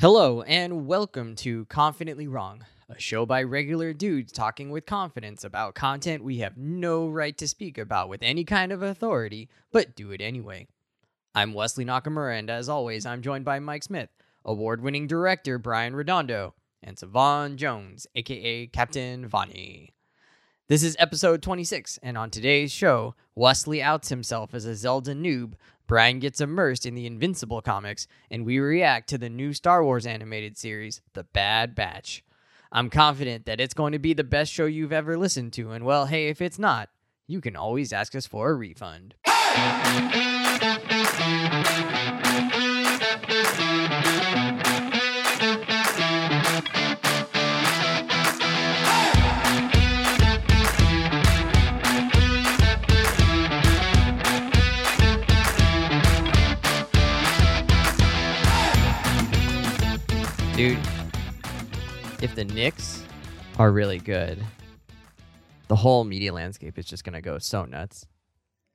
Hello, and welcome to Confidently Wrong, a show by regular dudes talking with confidence about content we have no right to speak about with any kind of authority, but do it anyway. I'm Wesley Nakamura, and as always, I'm joined by Mike Smith, award winning director Brian Redondo, and Savon Jones, aka Captain Vani. This is episode 26, and on today's show, Wesley outs himself as a Zelda noob, Brian gets immersed in the Invincible comics, and we react to the new Star Wars animated series, The Bad Batch. I'm confident that it's going to be the best show you've ever listened to, and well, hey, if it's not, you can always ask us for a refund. If the Knicks are really good, the whole media landscape is just gonna go so nuts.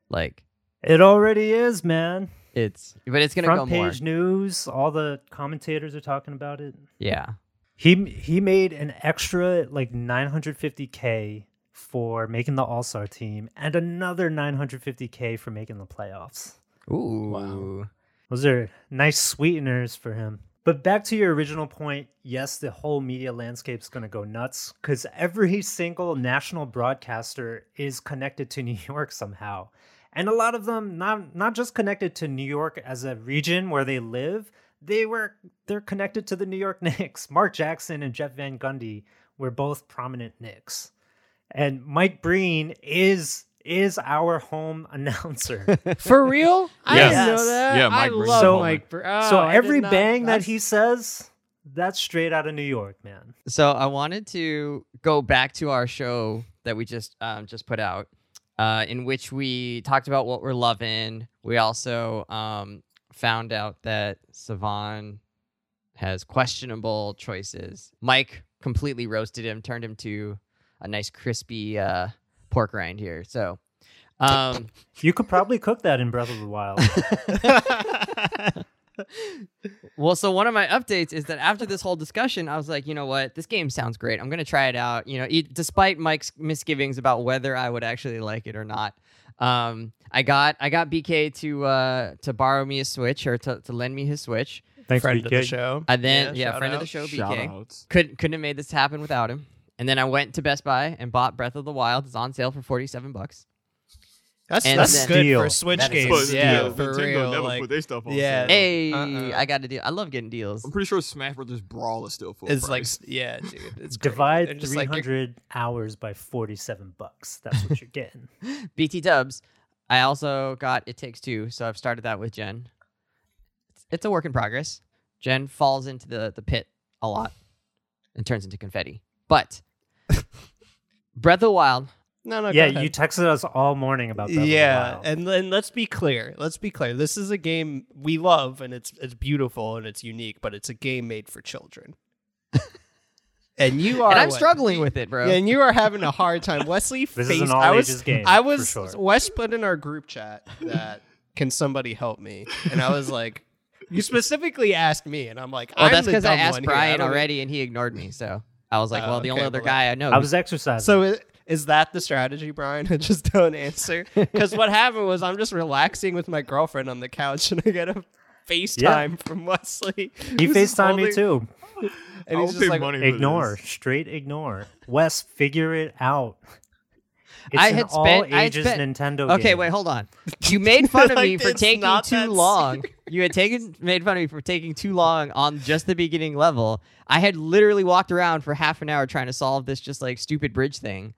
Like It already is, man. it's, but it's gonna Front go more. page news. All the commentators are talking about it. Yeah, He he made an extra like 950k for making the All Star team, and another 950k for making the playoffs. Ooh. Those are nice sweeteners for him. But back to your original point, yes, the whole media landscape is going to go nuts because every single national broadcaster is connected to New York somehow. And a lot of them not not just connected to New York as a region where they live, they were they're connected to the New York Knicks. Mark Jackson and Jeff Van Gundy were both prominent Knicks. And Mike Breen is is our home announcer. For real? I Yes. didn't know that. Yeah, I Mike Breen. love So- Mike. Br- oh, so I did every not- bang that that's- he says, that's straight out of New York, man. So I wanted to go back to our show that we just um, just put out, uh, in which we talked about what we're loving. We also um, found out that Savon has questionable choices. Mike completely roasted him, turned him to a nice crispy uh, pork rind here. So. Um, You could probably cook that in Breath of the Wild. well, so one of my updates is that after this whole discussion, I was like, you know what, this game sounds great. I'm gonna try it out. You know, e- despite Mike's misgivings about whether I would actually like it or not. Um, I got I got BK to uh to borrow me a Switch or to, to lend me his Switch. Thanks, friend of the BK. show. And then yeah, shout friend of the show, Shout BK. outs. Couldn't couldn't have made this happen without him. And then I went to Best Buy and bought Breath of the Wild. It's on sale for 47 bucks. That's And that's good Steal. for Switch That is games. But, Yeah, steal. for Nintendo real. never like, put their stuff on yeah. sale. Hey, Uh-uh. I got a deal. I love getting deals. I'm pretty sure Smash Brothers Brawl is still full it's like price. yeah, dude. It's Divide just like, 300 hours by 47 bucks. That's what you're getting. BT Dubs. I also got It Takes Two, so I've started that with Jen. It's, it's a work in progress. Jen falls into the, the pit a lot and turns into confetti. But Breath of the Wild, no, no. yeah, you texted us all morning about Breath yeah, of the Wild. and then let's be clear. Let's be clear. This is a game we love, and it's it's beautiful and it's unique, but it's a game made for children. and you are and I'm what? struggling with it, bro. Yeah, and you are having a hard time. Wesley This faced. is an all I was, ages game. I for was. sure. Wes put in our group chat that can somebody help me, and I was like, you specifically asked me, and I'm like, well, I'm that's because I asked one here. I Brian already and he ignored me. So I was like, Oh, well, the only other well, guy I know. I was exercising. So i- is that the strategy, Brian? I just don't answer because what happened was I'm just relaxing with my girlfriend on the couch, and I get a FaceTime from Wesley. he who's FaceTimed me too. and I'll he's just like, Ignore. Straight ignore. Wes, figure it out. It's I an had all spent- I had ages spent- Nintendo Okay, game. wait, hold on. You made fun of me for taking too that long. You had taken made fun of me for taking too long on just the beginning level. I had literally walked around for half an hour trying to solve this just like stupid bridge thing.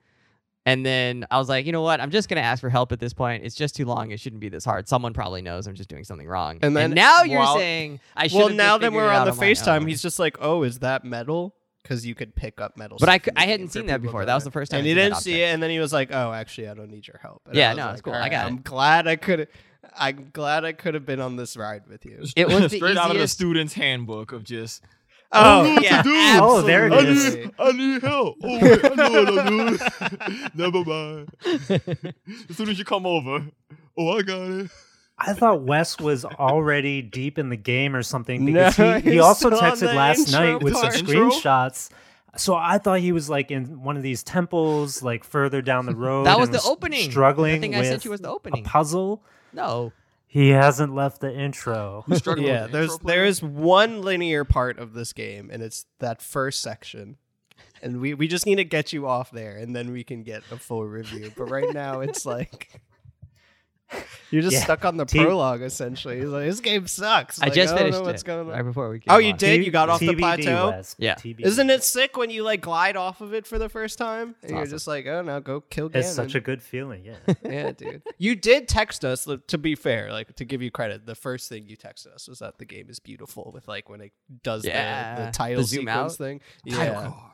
And then I was like, you know what? I'm just gonna ask for help at this point. It's just too long. It shouldn't be this hard. Someone probably knows I'm just doing something wrong. And then now you're while- saying I should. well, now that we're on the my FaceTime, he's just like, oh, is that metal? Because you could pick up metal. But I stuff cou- in the I hadn't seen that before. That was the first time And I he didn't see it, and then he was like, "Oh, actually, I don't need your help." And Yeah, I was no, like, it's cool. "All I got it." I'm glad I could. I'm glad I could have been on this ride with you. It was the straight out of the student's handbook of just. Oh, I don't know what yeah, to do. Oh, there it I is. Need, I need help. Oh, wait, I know what I'm doing. Never mind. As soon as you come over, oh, I got it. I thought Wes was already deep in the game or something No, because he, he also texted last night with some part. Intro? screenshots. So I thought he was like in one of these temples, like further down the road. That was and the opening. Struggling I think I with sent you was the opening. a puzzle. No. He hasn't left the intro. Struggling Yeah, the there's intro there player? is one linear part of this game, and it's that first section. And we, we just need to get you off there, and then we can get a full review. But right now, it's like you're just Yeah. stuck on the T- prologue. Essentially, He's like, this game sucks. I Like, just don't finished know what's it going right before we oh, came Oh, you on. did? You got off the TBD, plateau? Wes. Yeah. TBD. Isn't it sick when you like glide off of it for the first time? And you're just like, oh no, go kill Ganon. It's such a good feeling. Yeah. yeah, dude. You did text us. To be fair, like to give you credit, the first thing you texted us was that the game is beautiful with like when it does the, Yeah, the title the zoom sequence out. thing. Title Yeah. card. Oh,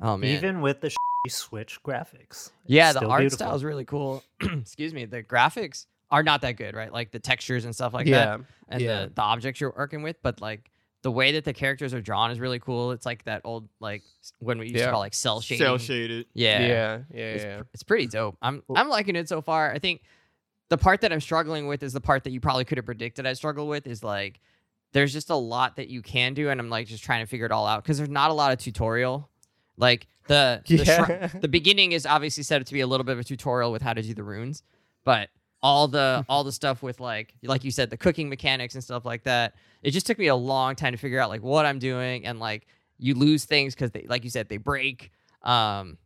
oh man. Even with the Switch graphics. yeah, the art beautiful. style is really cool. Excuse me. The graphics are not that good, right? Like the textures and stuff like yeah. that, and yeah. the the objects you're working with. But like the way that the characters are drawn is really cool. It's like that old like when we used Yeah. to call like cel shading. Cel shaded. Yeah. Yeah. Yeah. It's, Yeah. pr- it's pretty dope. I'm I'm liking it so far. I think the part that I'm struggling with is the part that you probably could have predicted I'd struggle with is like there's just a lot that you can do and I'm like just trying to figure it all out because there's not a lot of tutorial. Like the the, Yeah. shri- the beginning is obviously set up to be a little bit of a tutorial with how to do the runes, but all the all the stuff with like like you said the cooking mechanics and stuff like that it just took me a long time to figure out like what i'm doing and like you lose things because they like you said they break um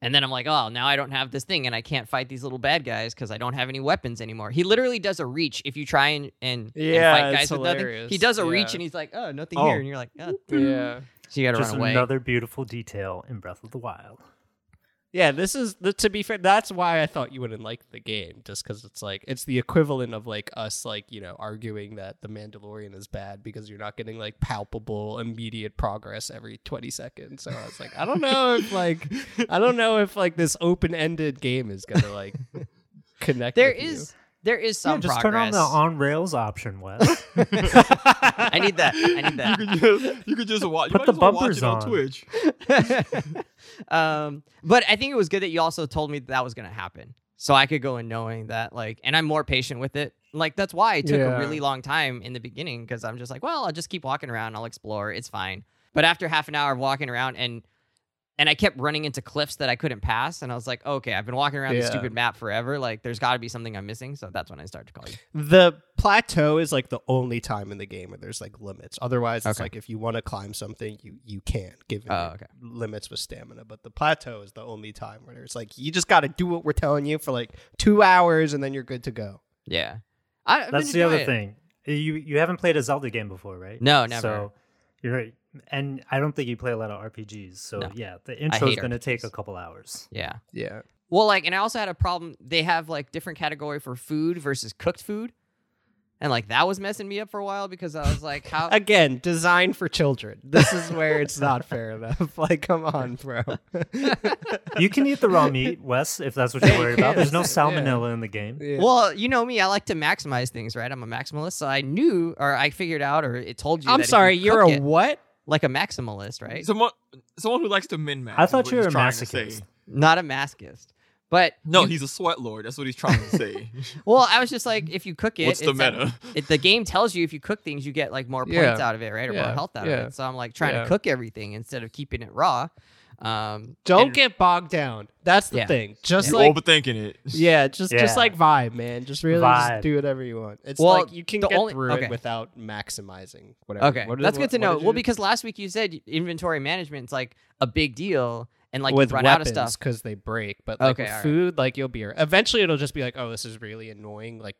and then i'm like oh now i don't have this thing and i can't fight these little bad guys because i don't have any weapons anymore he literally does a reach if you try and and, and Yeah, fight guys with nothing he does a reach and he's like oh nothing Oh. here and you're like oh. Yeah. so you gotta Just run away another beautiful detail in Breath of the Wild. Yeah, this is the, to be fair. That's why I thought you wouldn't like the game, just because it's like it's the equivalent of like us, like you know, arguing that the Mandalorian is bad because you're not getting like palpable, immediate progress every twenty seconds. So I was like, I don't know if like I don't know if like this open ended game is gonna like connect. there with you. is there is some. Yeah, some just progress turn on the on rails option, Wes. i need that i need that You could just, you could just watch. Put the just watch bumpers it on on. Twitch. um, but I think it was good that you also told me that, that was going to happen. So I could go in knowing that, like, and I'm more patient with it. Like, that's why it took Yeah. a really long time in the beginning because I'm just like, well, I'll just keep walking around. I'll explore. It's fine. But after half an hour of walking around and and I kept running into cliffs that I couldn't pass, and I was like, okay, I've been walking around this stupid map forever. Like, there's got to be something I'm missing. So that's when I started to call you. The plateau is like the only time in the game where there's like limits. Otherwise, it's Okay. like if you want to climb something, you you can given Oh, okay. limits with stamina. But the plateau is the only time where there's like you just got to do what we're telling you for like two hours, and then you're good to go. Yeah, I, That's the other it. thing. You you haven't played a Zelda game before, right? No, never. So you're right. And I don't think you play a lot of RPGs. So No. yeah, the intro is going to take a couple hours. Yeah. Yeah. Well, like, and I also had a problem. They have like different category for food versus cooked food, and like that was messing me up for a while because I was like, how? Again, designed for children. This is where it's not fair enough. Like, come on, bro. You can eat the raw meat, Wes, if that's what you're worried about. There's no Yeah. salmonella in the game. Yeah. well, you know me. I like to maximize things, right? I'm a maximalist, so I knew, or I figured out, or it told you. I'm that sorry, you you're a it- what? Like a maximalist, right? Someone, someone who likes to min max. I thought you were a masochist. Not a masochist, but No, you- he's a sweat lord. That's what he's trying to say. Well, I was just like, if you cook it, What's the it's that- meta? it, the game tells you if you cook things, you get like more points Yeah. out of it, right, or more health out Yeah. of it. So I'm like trying Yeah. to cook everything instead of keeping it raw. Um, Don't and- get bogged down. That's the Yeah. thing. Just You're like overthinking it. yeah, just just like vibe, man. Just really just do whatever you want. It's Well, like you can the get only- through okay. it without maximizing whatever. Okay, What is- that's what- good to what know. did Well, because last week you said inventory management is like a big deal, and like with you run weapons out of stuff. because they break. But like Okay, with alright. food, like you'll be eventually it'll just be like, oh, this is really annoying. Like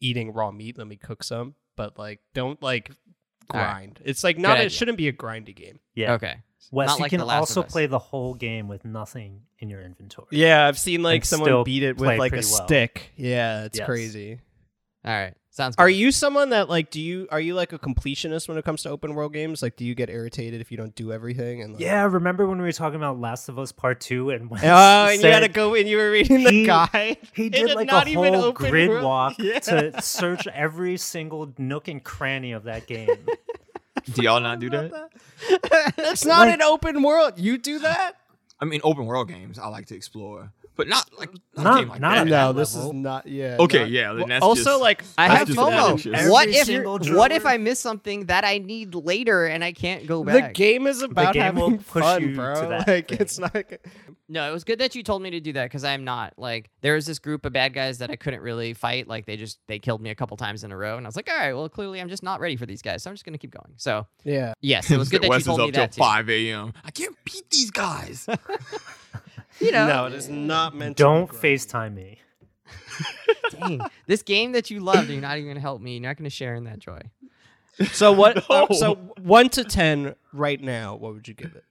eating raw meat. Let me cook some. But like, don't like Alright. grind. It's like not. idea. It shouldn't be a grindy game. Yeah. Okay, Wes, Not you like can The also play the whole game with nothing in your inventory. Yeah, I've seen like And someone beat it with like a well. stick. Yeah, it's Yes. crazy. all right, sounds. good. Are you someone that like do you are you like a completionist when it comes to open world games? Like do you get irritated if you don't do everything and like, Yeah, remember when we were talking about Last of Us Part 2 and Wes Oh, and you had to go and you were reading the he- guide. He did like not a even whole open grid world. walk Yeah. to search every single nook and cranny of that game. Do y'all not do that? That's not Like- an open world. You do that? I mean, open world games, I like to explore. But not like not, Not- a game like not that. no, that this level. is not. Yeah. Okay, not- yeah, then well, that's also just- like I have just FOMO. What if what if I miss something that I need later and I can't go back? the game is about game having push fun, you to bro. that like thing. it's not. No, it was good that you told me to do that because I'm not like there was this group of bad guys that I couldn't really fight. Like they just they killed me a couple times in a row, and I was like, all right, well clearly I'm just not ready for these guys, so I'm just gonna keep going. So Yeah. yes, it was good that Wes you told is me up till that 5 a.m. I can't beat these guys. You know, No, it is not meant. to Don't be grindy. FaceTime me. dang, this game that you loved, you're not even gonna help me. You're not gonna share in that joy. So what? uh, so one to ten right now, what would you give it?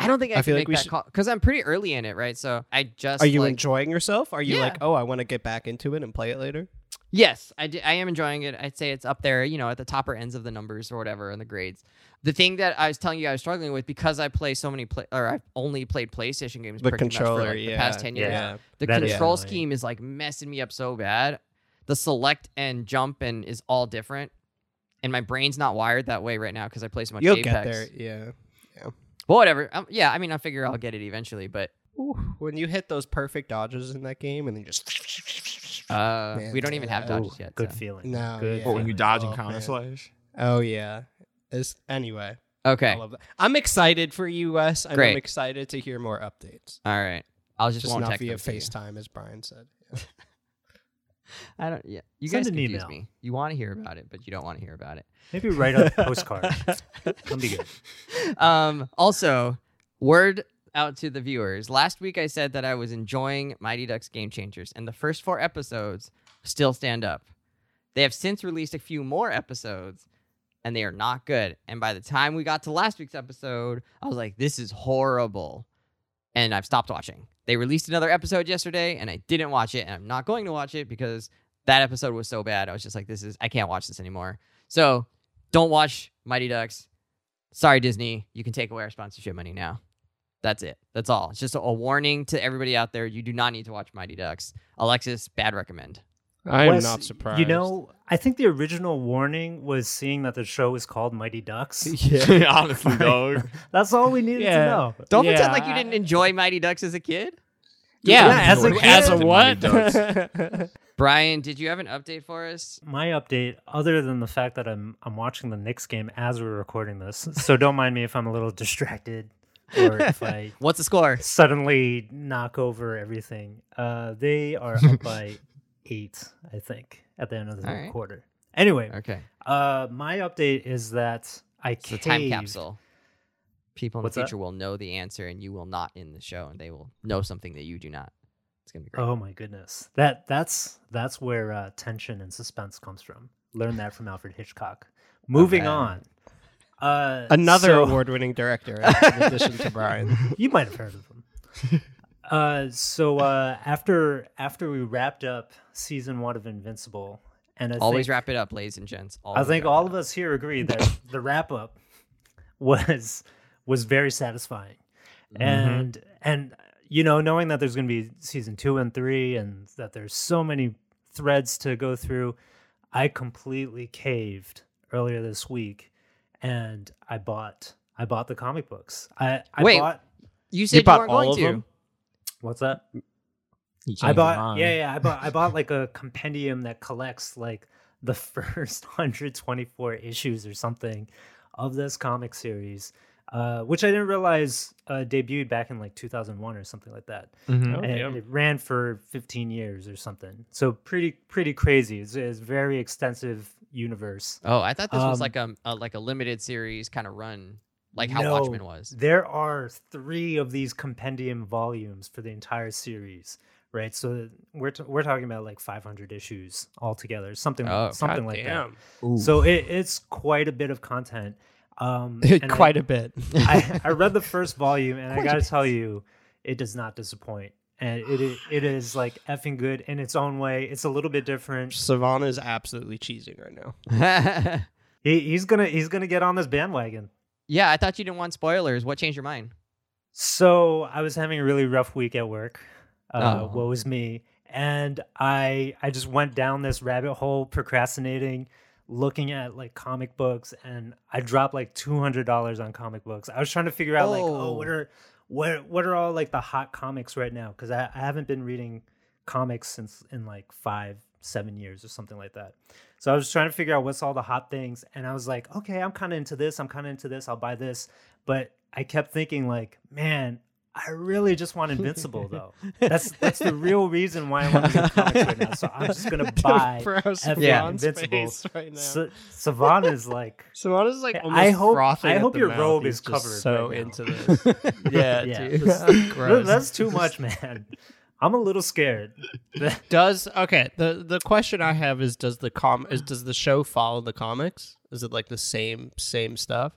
I don't think I, I can feel like make we that should- call because I'm pretty early in it, right? So I just Are you like, enjoying yourself? Are you Yeah. like, oh, I want to get back into it and play it later? Yes, I, I am enjoying it. I'd say it's up there, you know, at the topper ends of the numbers or whatever in the grades. The thing that I was telling you I was struggling with because I play so many play or I've only played PlayStation games The pretty much for, controller, like, yeah, the past ten years. yeah. The That is control annoying. scheme is like messing me up so bad. The select and jump and is all different, and my brain's not wired that way right now because I play so much You'll Apex. get there. Yeah. But whatever. Um, yeah, I mean, I figure I'll get it eventually. But Ooh, when you hit those perfect dodges in that game and then just uh, Man, we don't even have dodges Ooh, yet. good so. feeling. No, good. yeah. But when you feeling. dodge in Oh, Counter man. Slash. oh yeah. It's, anyway, Okay. I love that. I'm excited for you, Wes. and Great. I'm excited to hear more updates. All right. I'll just, Just won't not text via them to you. FaceTime, as Brian said. I don't. Yeah, you Send guys an confuse email. me. You want to hear about it, but you don't want to hear about it. Maybe write a postcard. That'll be good. Um. Also, word out to the viewers. Last week I said that I was enjoying Mighty Ducks Game Changers, and the first four episodes still stand up. They have since released a few more episodes, and they are not good. And by the time we got to last week's episode, I was like, "This is horrible," and I've stopped watching. They released another episode yesterday, and I didn't watch it, and I'm not going to watch it because that episode was so bad. I was just like, "This is I can't watch this anymore." So, don't watch Mighty Ducks. Sorry, Disney. You can take away our sponsorship money now. That's it. That's all. It's just a, warning to everybody out there. You do not need to watch Mighty Ducks. Alexis, bad recommend. I am Wes, not surprised. You know, I think the original warning was seeing that the show is called Mighty Ducks. yeah. Honestly, dog. That's all we needed Yeah. to know. Don't Yeah, pretend like you didn't enjoy Mighty Ducks as a kid. Yeah, Yeah, as a as a what? Brian, did you have an update for us? My update, other than the fact that I'm I'm watching the Knicks game as we're recording this, so don't mind me if I'm a little distracted or if I What's the score? suddenly knock over everything. Uh, they are up by eight, I think, at the end of the third right. quarter. Anyway, Okay. uh, my update is that I It's a caved. time capsule. People in What's the that? future will know the answer and you will not in the show and they will know something that you do not. It's going to be great. Oh my goodness, that that's that's where uh, tension and suspense comes from. Learn that from Alfred Hitchcock. Moving Okay. on. Uh, Another so- award-winning director, in addition to Brian. you might have heard of them. Uh, so uh, after after we wrapped up season one of Invincible, and I Always think, wrap it up, ladies and gents. I think all of us here agree that the wrap up was was very satisfying, Mm-hmm. and and you know knowing that there's going to be season two and three, and that there's so many threads to go through, I completely caved earlier this week, and I bought I bought the comic books. I I Wait, bought You said you, bought weren't all going of to. them? What's that? I bought yeah, yeah, I bought I bought like a compendium that collects like the first 124 issues or something of this comic series. Uh, which I didn't realize uh, debuted back in like 2001 or something like that, Mhm. Oh, and damn. it ran for 15 years or something. So pretty pretty crazy. It's, it's very extensive universe. Oh, I thought this was Um, like a, a like a limited series kind of run, like how No, Watchmen was. There are three of these compendium volumes for the entire series, right? So we're t- we're talking about like 500 issues altogether, something Oh, something God like damn. that. So it, it's quite a bit of content. Um, Quite a bit. I, I read the first volume, and I got to tell you, it does not disappoint. And it is, it is like effing good in its own way. It's a little bit different. Savannah is absolutely cheesing right now. He, he's gonna he's gonna get on this bandwagon. Yeah, I thought you didn't want spoilers. What changed your mind? So I was having a really rough week at work. Uh, Oh. Woe is me. And I I just went down this rabbit hole, procrastinating, looking at like comic books, and I dropped like two hundred dollars on comic books. I was trying to figure out like, oh, Oh. what are what what are all like the hot comics right now? Because I, I haven't been reading comics since in like five seven years or something like that. So I was trying to figure out what's all the hot things, and I was like, okay, I'm kind of into this. I'm kind of into this. I'll buy this. But I kept thinking like, man, I really just want Invincible though. That's that's the real reason why I want to read comics right now. So I'm just gonna buy Bro, F- Yeah. Invincible. face right now. Sa- Savannah is like, Savannah's like I hope- frothing I hope your mouth. robe He's is covered So right into this. yeah, yeah, dude. that's- Gross. that's too much, man. I'm a little scared. Does okay? The the question I have is does the com is does the show follow the comics? Is it like the same same stuff?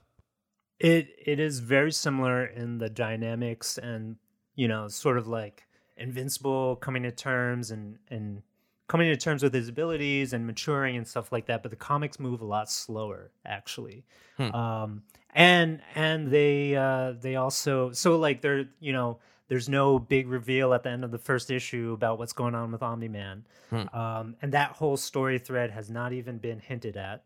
It it is very similar in the dynamics and you know sort of like invincible coming to terms and and coming to terms with his abilities and maturing and stuff like that. But the comics move a lot slower actually, Hmm. um, and and they uh, they also so like they're you know there's no big reveal at the end of the first issue about what's going on with Omni Man, Hmm. um, and that whole story thread has not even been hinted at.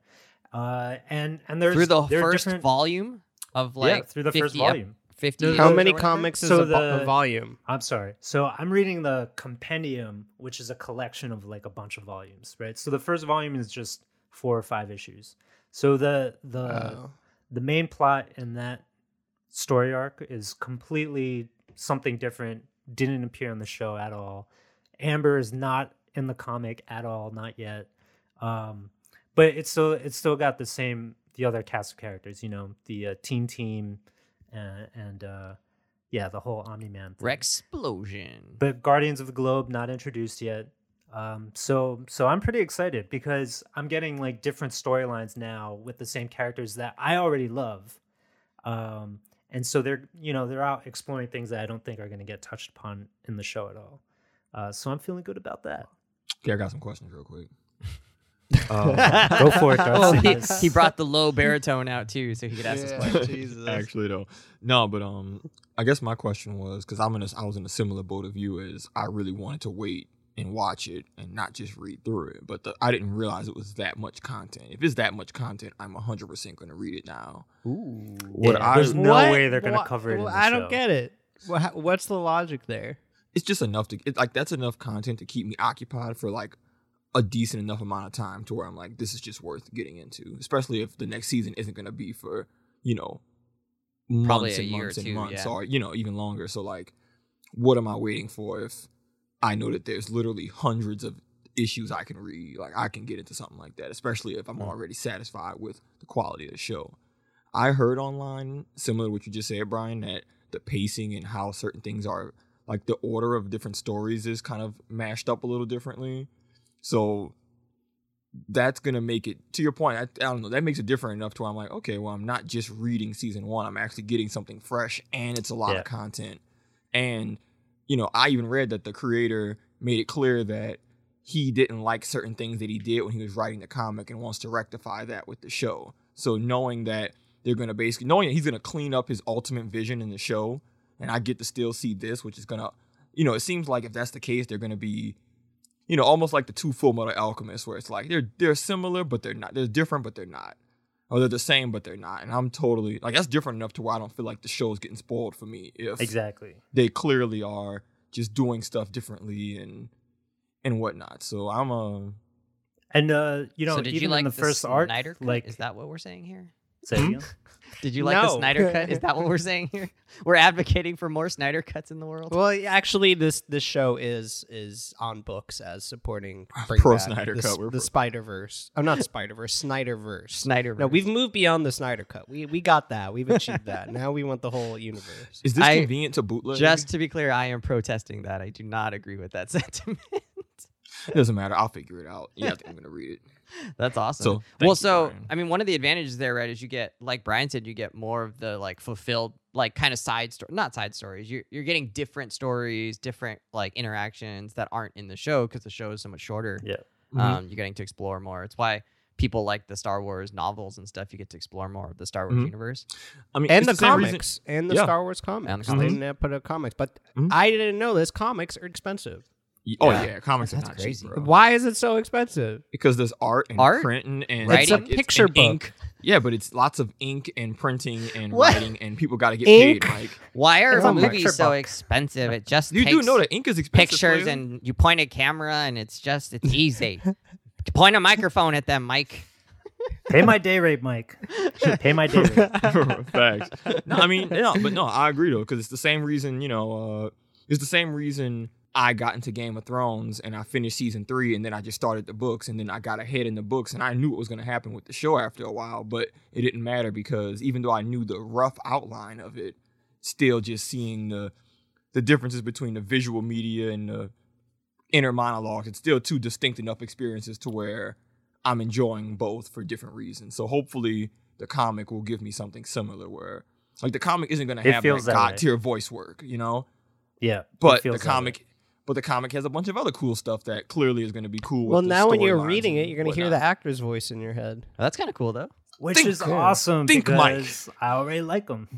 Uh, and and there's Through the there first different- volume of yeah, like through the first 50 ep- volume. 50 How many or whatever? comics is So a, vo- a volume? I'm sorry. So I'm reading the compendium, which is a collection of like a bunch of volumes, right? So the first volume is just four or five issues. So the the Oh. the main plot in that story arc is completely something different. Didn't appear on the show at all. Amber is not in the comic at all, not yet. Um, but it's still it's still got the same the other cast of characters. You know, the uh, teen team, uh, and uh, yeah, the whole Omni Man. explosion. But Guardians of the Globe not introduced yet. Um, so so I'm pretty excited because I'm getting like different storylines now with the same characters that I already love. Um, and so they're you know they're out exploring things that I don't think are going to get touched upon in the show at all. Uh, so I'm feeling good about that. Okay, I got some questions real quick. Go for it, Darth Oh, he, he brought the low baritone out too, so he could ask this question. Jesus. Actually, though, no, but um, I guess my question was because I'm in a, I was in a similar boat of you as I really wanted to wait and watch it and not just read through it, but the, I didn't realize it was that much content. If it's that much content, I'm 100 percent going to read it now. Ooh. What Yeah, I there's no What? way they're going to cover it. In well, the I show. don't get it. What's the logic there? it's just enough to it, like that's enough content to keep me occupied for like a decent enough amount of time to where I'm like this is just worth getting into, especially if the next season isn't going to be for you know Probably months a and year or months and two, months yeah. or you know even longer. So like, what am I waiting for if I know that there's literally hundreds of issues I can read? Like I can get into something like that, especially if I'm Hmm. already satisfied with the quality of the show. I heard online, similar to what you just said, Brian, that the pacing and how certain things are, like the order of different stories is kind of mashed up a little differently. So that's gonna make it. To your point, I, I don't know. That makes it different enough to where I'm like, okay, well, I'm not just reading season one. I'm actually getting something fresh, and it's a lot Yeah. of content. And you know, I even read that the creator made it clear that he didn't like certain things that he did when he was writing the comic and wants to rectify that with the show. So knowing that they're gonna basically knowing that he's gonna clean up his ultimate vision in the show, and I get to still see this, which is gonna, you know, it seems like if that's the case, they're gonna be, you know, almost like the two Full Metal Alchemists, where it's like they're they're similar but they're not, they're different but they're not, or they're the same but they're not. And I'm totally like that's different enough to where I don't feel like the show is getting spoiled for me if Exactly. they clearly are just doing stuff differently and and whatnot. So I'm a And uh, you know, so did even you like in the first arc, Snyder cut? like is that what we're saying here? Hmm? say? Did you like the Snyder cut? Is that what we're saying here? We're advocating for more Snyder cuts in the world. Well, actually, this this show is is on books as supporting Pro Snyder the, Cut, s- we're the Spider Verse. I'm oh, not Spider Verse, Snyder Verse. Snyder. No, we've moved beyond the Snyder Cut. We we got that. We've achieved that. Now we want the whole universe. is this I- convenient to bootleg? Just to be clear, I am protesting that. I do not agree with that sentiment. it doesn't matter. I'll figure it out. Yeah, I think I'm gonna read it. That's awesome. So, well, thank you, so Brian. I mean, one of the advantages there, right, is you get, like Brian said, you get more of the like fulfilled, like kind of side story, not side stories. You're you're getting different stories, different like interactions that aren't in the show because the show is so much shorter. Yeah. Mhm. Um, you're getting to explore more. It's why people like the Star Wars novels and stuff. You get to explore more of the Star Wars Mhm. universe. I mean, and it's the, same reason- comics and the Yeah. Star Wars comics. And the They comics. didn't put out comics, but Mhm. I didn't know this. Comics are expensive. Oh Yeah. yeah, comics That's are not crazy. cheap, bro. Why is it so expensive? Because there's art and Art? printing and Writing? It's a picture and book. ink. Yeah, but it's lots of ink and printing and What? writing, and people got to get Ink? paid. Like Why are It's a movies so book. expensive? It just you takes do know that ink is expensive. pictures player? and you point a camera and it's just it's easy. point a microphone at them, Mike. Pay my day rate, Mike. Should pay my day rate. Facts. No, I mean, no, but no, I agree though, because it's the same reason. You know, uh, it's the same reason I got into Game of Thrones and I finished season three, and then I just started the books, and then I got ahead in the books, and I knew what was going to happen with the show after a while, but it didn't matter because even though I knew the rough outline of it, still just seeing the the differences between the visual media and the inner monologues, it's still two distinct enough experiences to where I'm enjoying both for different reasons. So hopefully the comic will give me something similar where like the comic isn't gonna have feels like god tier voice work, you know? Yeah, But the feels that way. comic but the comic has a bunch of other cool stuff that clearly is gonna be cool. Well, with the now when you're reading it, you're going to hear the actor's voice in your head. Oh, that's kind of cool though. which Think- is Yeah. awesome Think, Mike. I already like them.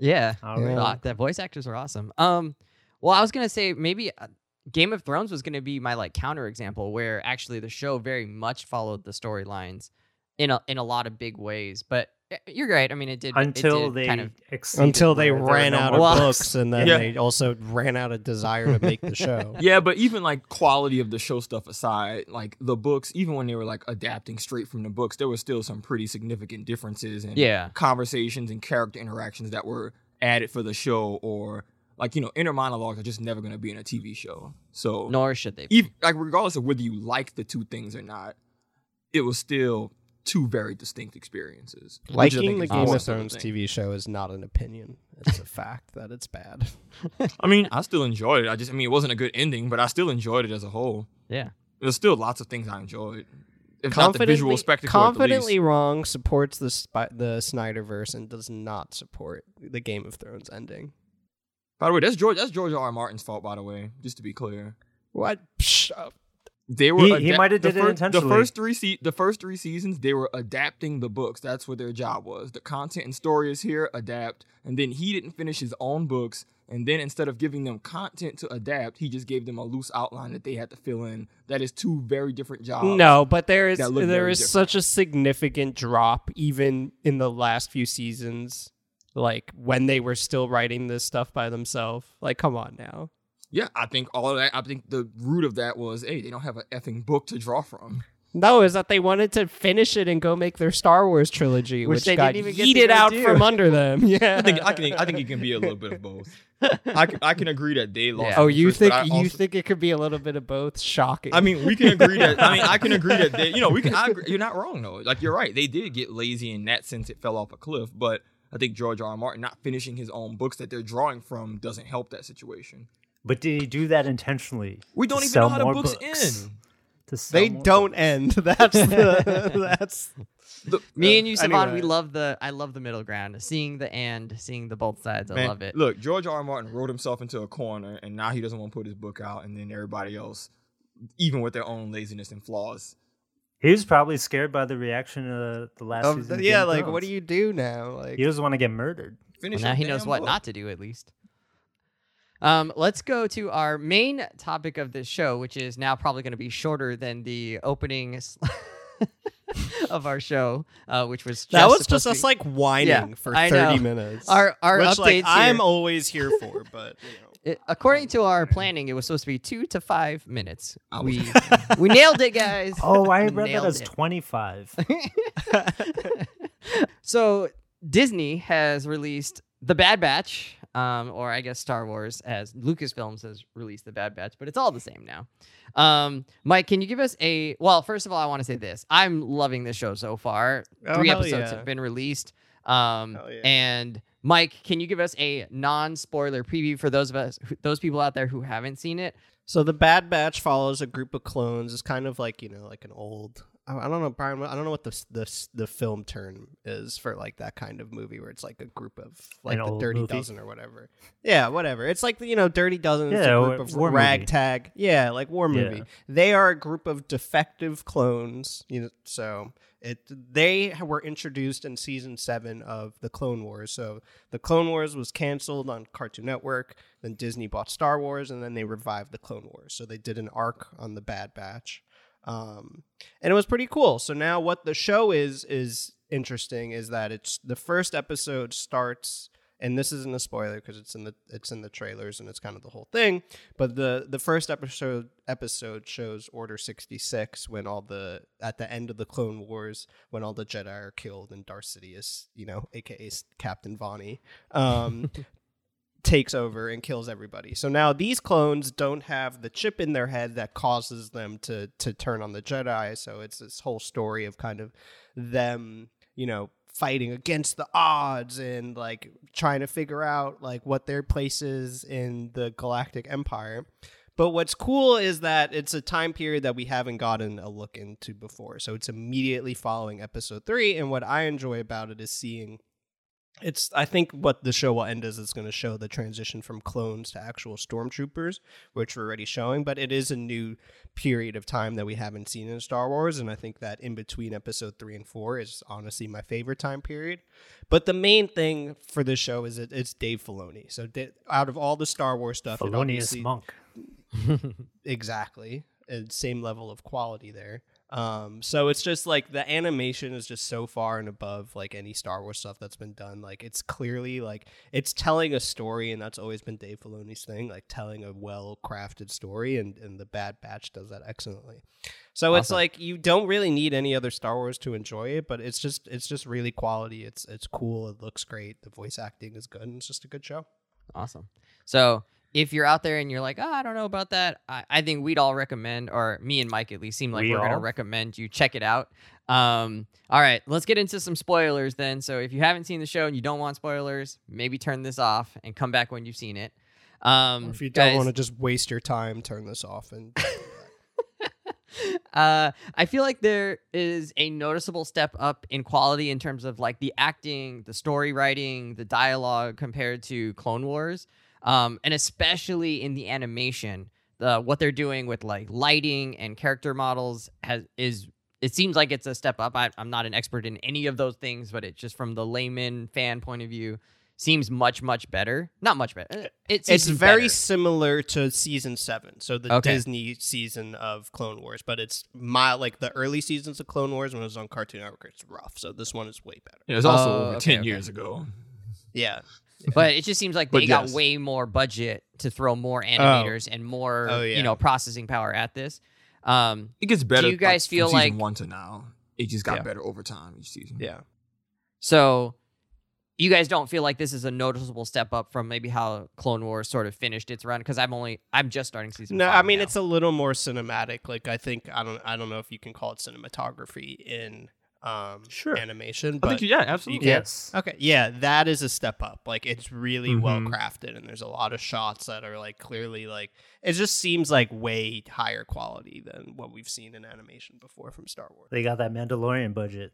Yeah, Already. Yeah. Uh, the voice actors are awesome. Um, well, I was gonna say maybe uh, Game of Thrones was gonna be my like counter example where actually the show very much followed the storylines in a in a lot of big ways. But Eh, eh, you're right. I mean, it did it Until did they kind of exceeded Until they where there were ran out more of Well, books, and then Yeah. they also ran out of desire to make the show. Yeah, but even like quality of the show stuff aside, like the books, even when they were like adapting straight from the books, there was still some pretty significant differences in yeah. conversations and character interactions that were added for the show or like you know inner monologues are just never going to be in a tv show so Nor should they. even like regardless of whether you like the two things or not it was still two very distinct experiences which Liking the Game more of Thrones. TV show is not an opinion. It's a fact that it's bad. i mean i still enjoyed it i just i mean it wasn't a good ending but i still enjoyed it as a whole Yeah. there's still lots of things i enjoyed if not the visual spectacle confidently wrong supports the Spi- the Snyderverse and does not support the Game of Thrones ending. by the way that's george that's george r R. martin's fault by the way just to be clear What? Psh, uh, They were He- adap- he might have the did it intentionally. The first three se- the first three seasons, they were adapting the books. That's what their job was. The content and story is here, adapt. And then he didn't finish his own books. And then instead of giving them content to adapt, he just gave them a loose outline that they had to fill in. That is two very different jobs. no, but there is there is different. such a significant drop even in the last few seasons. Like when they were still writing this stuff by themselves. Like, come on now. Yeah, I think all of that. I think the root of that was, hey, they don't have an effing book to draw from. No, is that they wanted to finish it and go make their Star Wars trilogy, Which which, they got didn't even get to yeeted out do. from under them. Yeah, I think I can I think it can be a little bit of both. I can, I can agree that they lost. Yeah. Oh, you interest, think I you also- think it could be a little bit of both? Shocking. I mean, we can agree that. I mean, I can agree that they, you know, we can. I agree, you're not wrong though. Like you're right. They did get lazy in that sense. It fell off a cliff. But I think George R. R. Martin not finishing his own books that they're drawing from doesn't help that situation. But did he do that intentionally? We don't even know how the books, books? end. To sell they more don't books. end. That's the that's The- Me and you, Savon, we love the. I love the middle ground. Seeing the and, seeing the both sides. I Man, love it. Look, George R. R. Martin wrote himself into a corner, and now he doesn't want to put his book out, and then everybody else, even with their own laziness and flaws, He was probably scared by the reaction of the last of season. the- yeah. Game of Like, what do you do now? Like, He doesn't want to get murdered. finish. Well, now he knows what book. not to do, at least. Um, let's go to our main topic of this show, which is now probably going to be shorter than the opening s- of our show, uh, which was just that was just to us be- like whining Yeah, for I thirty know. minutes. our our which updates. like I'm always here for, but you know. It- according to our planning, it was supposed to be two to five minutes. I We we nailed it, guys. Oh, I We read that as 25. so Disney has released The Bad Batch, um, or I guess Star Wars, as Lucasfilms has released The Bad Batch, but it's all the same now. Um, Mike, can you give us a? Well, first of all, I want to say this: I'm loving this show so far. Oh, Three episodes yeah. have been released. Um, yeah. and Mike, can you give us a non-spoiler preview for those of us, those people out there who haven't seen it? So the Bad Batch follows a group of clones. It's kind of like you know, like an old. I don't know, Brian. I don't know what the the the film term is for like that kind of movie where it's like a group of like An the Dirty movie? Dozen or whatever. Yeah, whatever. It's like you know, Dirty Dozen. is Yeah, a group of war movie. ragtag. Yeah, like war movie. Yeah. They are a group of defective clones. You know, so it they were introduced in season seven of the Clone Wars. So the Clone Wars was canceled on Cartoon Network. Then Disney bought Star Wars, and then they revived the Clone Wars. So they did an arc on the Bad Batch. Um, and it was pretty cool. So now what the show is is interesting is that it's the first episode starts and this isn't a spoiler because it's in the it's in the trailers and it's kind of the whole thing. But the the first episode episode shows Order sixty six when all the at the end of the Clone Wars when all the Jedi are killed and Darth Sidious, you know, aka Captain Vonnie, um, takes over and kills everybody. So now these clones don't have the chip in their head that causes them to to turn on the Jedi. So it's this whole story of kind of them, you know, fighting against the odds and like trying to figure out like what their place is in the galactic empire. But what's cool is that it's a time period that we haven't gotten a look into before. So it's immediately following episode 3 and what I enjoy about it is seeing it's i think what the show will end is it's going to show the transition from clones to actual stormtroopers which we're already showing but it is a new period of time that we haven't seen in star wars and i think that in between episode 3 and 4 is honestly my favorite time period. But the main thing for this show is it, it's dave filoni. So out of all the star wars stuff Felonious obviously- monk. exactly. And same level of quality there um so it's just like the animation is just so far and above like any star wars stuff that's been done. Like it's clearly like it's telling a story and that's always been dave filoni's thing like telling a well crafted story and and the bad batch does that excellently. So it's like you don't really need any other star wars to enjoy it but it's just it's just really quality. It's it's cool. It looks great. The voice acting is good and it's just a good show. Awesome. So if you're out there and you're like, oh, I don't know about that, I, I think we'd all recommend, or me and Mike at least seem like We are going to recommend you check it out. Um, all right, let's get into some spoilers then. So if you haven't seen the show and you don't want spoilers, maybe turn this off and come back when you've seen it. Um, or if you don't want to just waste your time turn this off and uh, I feel like there is a noticeable step up in quality in terms of like the acting, the story writing, the dialogue compared to Clone Wars, um, and especially in the animation. The what they're doing with like lighting and character models has is it seems like it's a step up. I, I'm not an expert in any of those things, but it just from the layman fan point of view seems much much better. Not much better. Uh, It it's very better. similar to season seven, so the Okay. Disney season of Clone Wars, but it's my like the early seasons of Clone Wars when it was on Cartoon Network. It's rough, so this one is way better. It was also over okay, 10 okay. years ago. Yeah, but it just seems like But they got yes. way more budget to throw more animators and more Oh, yeah. you know processing power at this um It gets better. you guys like, feel like- one to now? It just got Yeah. better over time each season. yeah. so you guys don't feel like this is a noticeable step up from maybe how clone wars sort of finished its run because i'm only i'm just starting season No, five I mean now. it's a little more cinematic. Like I think I don't I don't know if you can call it cinematography in um Sure. animation, I but think, yeah, absolutely. Yes. Okay, yeah, that is a step up. Like it's really well Mhm. crafted, and there's a lot of shots that are like clearly like it just seems like way higher quality than what we've seen in animation before from Star Wars. They got that Mandalorian budget.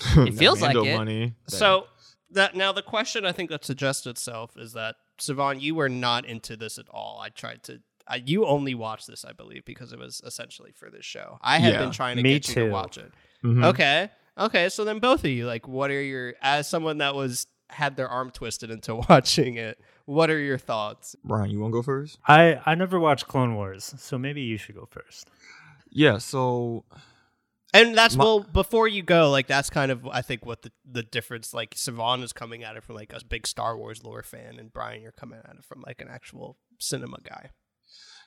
It feels like Mando it. Money. So that now the question I think that suggests itself is that Savon, you were not into this at all. I tried to. I, you only watched this, I believe, because it was essentially for this show. I had Yeah, been trying to me get you to watch it. Mhm. Okay. Okay. So then both of you, like, what are your, as someone that was, had their arm twisted into watching it, what are your thoughts? Brian, you want to go first? I I never watched Clone Wars, so maybe you should go first. Yeah. So And that's, My- well, before you go, like, that's kind of, I think, what the, the difference, like, Savon is coming at it from, like, a big Star Wars lore fan, and Brian, you're coming at it from, like, an actual cinema guy.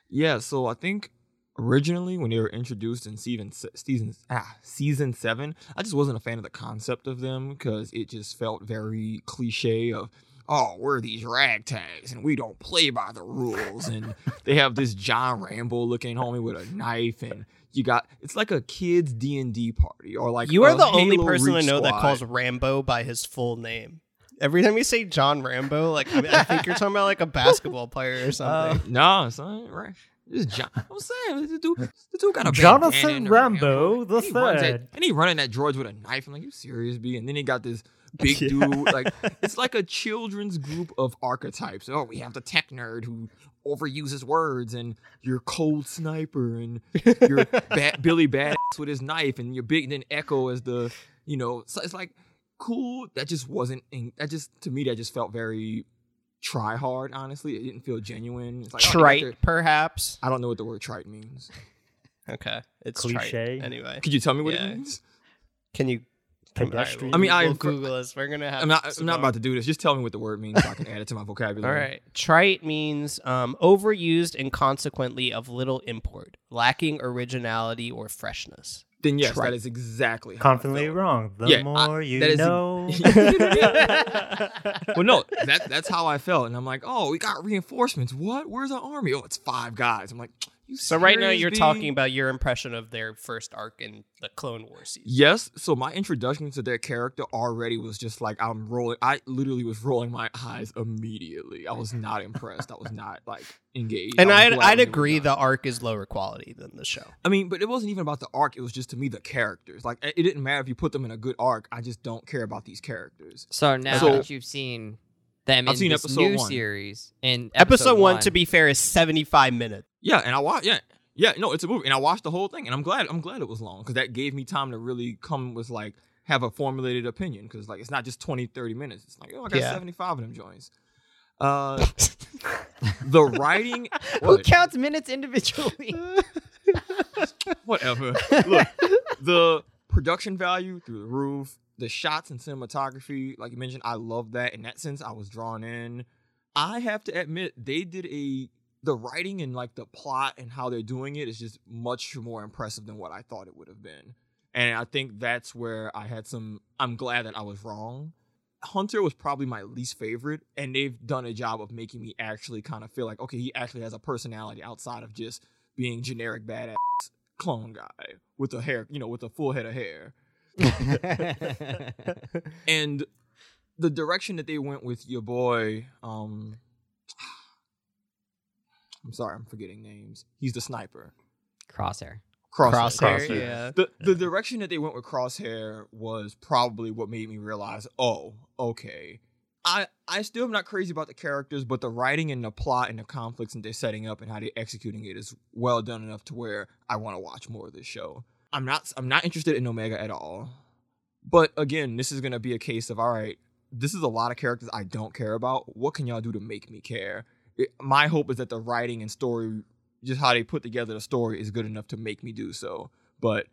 yeah. So I think originally when they were introduced in season season ah season seven, I just wasn't a fan of the concept of them because it just felt very cliche of. Oh, we're these ragtags and we don't play by the rules. And they have this John Rambo looking homie with a knife, and you got it's like a kids D and D party or like you are the only Halo person I Reach know that calls Rambo by his full name. Every time you say John Rambo, like I, mean, I think you're talking about like a basketball player or something. No, it's not right? This John. I'm saying the dude, the dude got a Jonathan and Rambo the and he runs at- third. and he running at droids with a knife. I'm like, you serious, B? And then he got this big Yeah. dude. Like it's like a children's group of archetypes. Oh, we have the tech nerd who overuses words, and your cold sniper, and your ba- Billy Badass with his knife, and your big then Echo as the you know. So it's like cool. That just wasn't. That just to me that just felt very try hard. Honestly, it didn't feel genuine. It's like, oh, they got their- Trite, perhaps. I don't know what the word trite means. Okay, it's Cliche. trite. Anyway, Could you tell me what Yeah. it means? can you? Pedestrian. I I mean, I- we'll Google this. We're gonna have. I'm not. I'm not about to do this. Just tell me what the word means so I can add it to my vocabulary. All right. Trite means um, overused and consequently of little import, lacking originality or freshness. Then yes, Trite. that is exactly how I Confidently wrong. The Yeah, I- more you that is- know. well, no, that that's how I felt, and I'm like, oh, we got reinforcements. What? Where's our army? Oh, it's five guys. I'm like, you So right now you're B? talking about your impression of their first arc in the Clone Wars season. Yes. So my introduction to their character already was just like I'm rolling. I literally was rolling my eyes immediately. I was not impressed. I was not like engaged. And I I'd, I'd when it was agree done. the arc is lower quality than the show. I mean, but it wasn't even about the arc. It was just to me the characters. Like it it didn't matter if you put them in a good arc. I just don't care about these characters. So now So- that you've seen them I've in seen this episode new one. series, in Episode, one, to be fair, is 75 minutes. Yeah, and I watched. Yeah, yeah. No, it's a movie, and I watched the whole thing, and I'm glad. I'm glad it was long because that gave me time to really come with like have a formulated opinion because like it's not just 20, 30 minutes. It's like oh, I got Yeah. 75 of them joints. Uh, the writing. Who What? counts minutes individually? whatever. Look, the production value through the roof, the shots and cinematography, like you mentioned, I love that. In that sense, I was drawn in. I have to admit, they did a the writing and like the plot and how they're doing it is just much more impressive than what I thought it would have been. And I think that's where I had some I'm glad that I was wrong. Hunter was probably my least favorite, and they've done a job of making me actually kind of feel like, okay, he actually has a personality outside of just being generic badass clone guy with a hair, you know, with a full head of hair. And the direction that they went with your boy, um I'm sorry, I'm forgetting names. He's the sniper. Crosshair. Crosshair. Crosshair, Crosshair. yeah. The the direction that they went with Crosshair was probably what made me realize, oh, okay. I I still am not crazy about the characters, but the writing and the plot and the conflicts that they're setting up and how they're executing it is well done enough to where I want to watch more of this show. I'm not I'm not interested in Omega at all. But again, this is gonna be a case of all right, this is a lot of characters I don't care about. What can y'all do to make me care? It- my hope is that the writing and story, just how they put together the story, is good enough to make me do so. But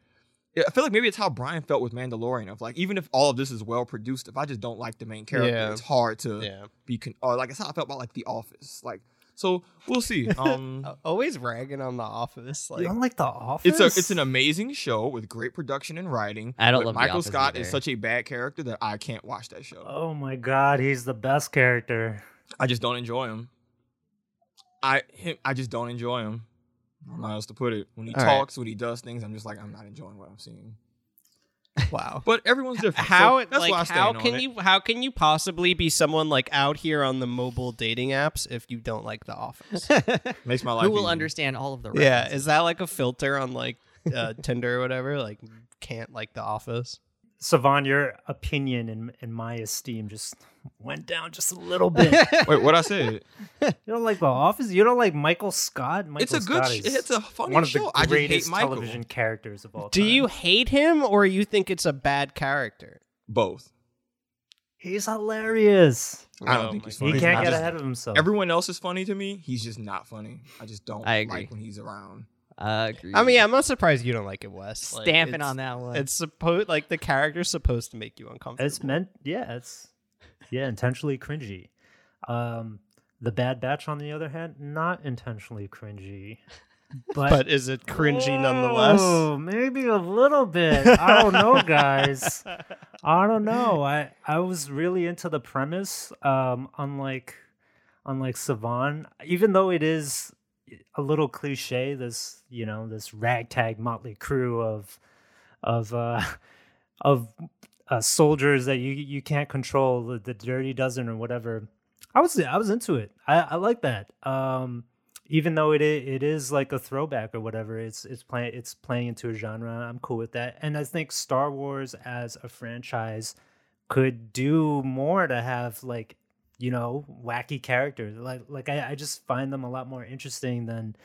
I feel like maybe it's how Brian felt with Mandalorian. Of like, even if all of this is well produced, if I just don't like the main character, Yeah. it's hard to Yeah. be. Con- or like it's how I felt about like The Office. Like, so we'll see. Um, Always ragging on The Office. you Like, don't like The Office? it's a it's an amazing show with great production and writing. I don't but love The Michael Office Scott is such a bad character that I can't watch that show. Oh my god, he's the best character. I just don't enjoy him. I him, I just don't enjoy him. I don't know how else to put it. When he All right. talks, when he does things, I'm just like I'm not enjoying what I'm seeing. wow. But everyone's different. How so that's like why how stand on can it. you how can you possibly be someone like out here on the mobile dating apps if you don't like The Office? makes my life Who will easier. understand all of the yeah, is that like a filter on like uh, Tinder or whatever? Like can't like The Office. Savon, your opinion and, in my esteem just went down just a little bit. Wait, what I say? you don't like The Office? You don't like Michael Scott? Michael it's a good. Scott Sh- it's a funny one of show. the I just hate greatest Michael. television characters of all Do time. you hate him or you think it's a bad character? Both. He's hilarious. I don't think he's funny. He can't I get just- ahead of himself. Everyone else is funny to me. He's just not funny. I just don't I agree. like when he's around. Uh. I mean, yeah, I'm not surprised you don't like it, Wes. Stamping it's- on that one. It's supposed like the character's supposed to make you uncomfortable. It's meant, yeah, it's yeah, intentionally cringy. Um, the Bad Batch, on the other hand, not intentionally cringy, but, but is it cringy nonetheless? Oh, maybe a little bit. I don't know, guys. I don't know. I I was really into the premise. Um, unlike unlike Savon, even though it is a little cliche, this you know this ragtag motley crew of of uh, of uh, soldiers that you you can't control, the, the dirty dozen or whatever. I was I was into it. I, I like that. Um, even though it it is like a throwback or whatever, it's it's playing it's playing into a genre. I'm cool with that. And I think Star Wars as a franchise could do more to have like you know wacky characters. Like like I, I just find them a lot more interesting than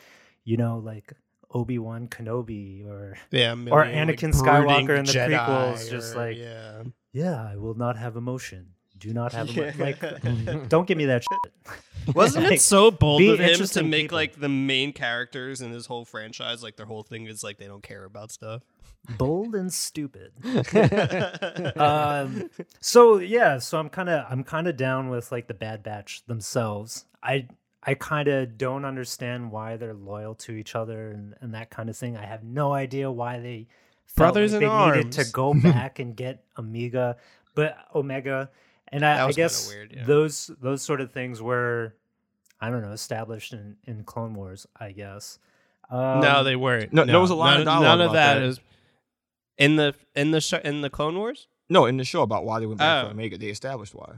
you know like Obi Wan Kenobi or Yeah, Or Anakin brooding Skywalker in the Jedi prequels, just like- yeah. yeah, I will not have emotion. Do not have emo- Yeah. like don't give me that shit. Wasn't Like, it so bold of him to make people. like the main characters in his whole franchise like their whole thing is like they don't care about stuff? Bold and stupid. um, so yeah, so I'm kind of I'm kind of down with like the Bad Batch themselves. I I kind of don't understand why they're loyal to each other and, and that kind of thing. I have no idea why they felt Brothers like in they needed to go back and get Omega, but Omega, and I, I was kinda guess weird, yeah. those those sort of things were I don't know established in in Clone Wars. I guess. Um, no, they weren't. No, there was a lot none, of dialogue None of about that that. is in the in the show in the Clone Wars. No, in the show about why they went back Oh. for Omega, they established why.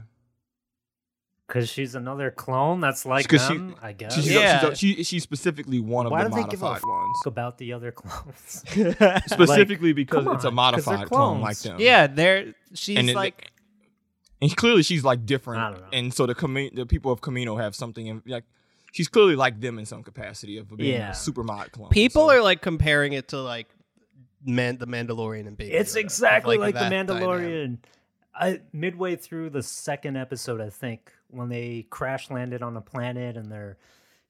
Because she's another clone that's like 'Cause she- them, I guess. She's, Yeah. she's, she, she's specifically one of the do they give a modified ones. about the other clones. Specifically because come it's a on, 'cause they're modified clone like clones. them. yeah, they're she's And it- like and clearly she's like I different, don't know. and so the Cami- the people of Camino have something in, like she's clearly like them in some capacity of being Yeah. a super mod clone. people so. are like comparing it to like Man the Mandalorian and Baby. it's Yoda, exactly like, the Mandalorian. I, midway through the second episode, I think, when they crash landed on a planet and they're,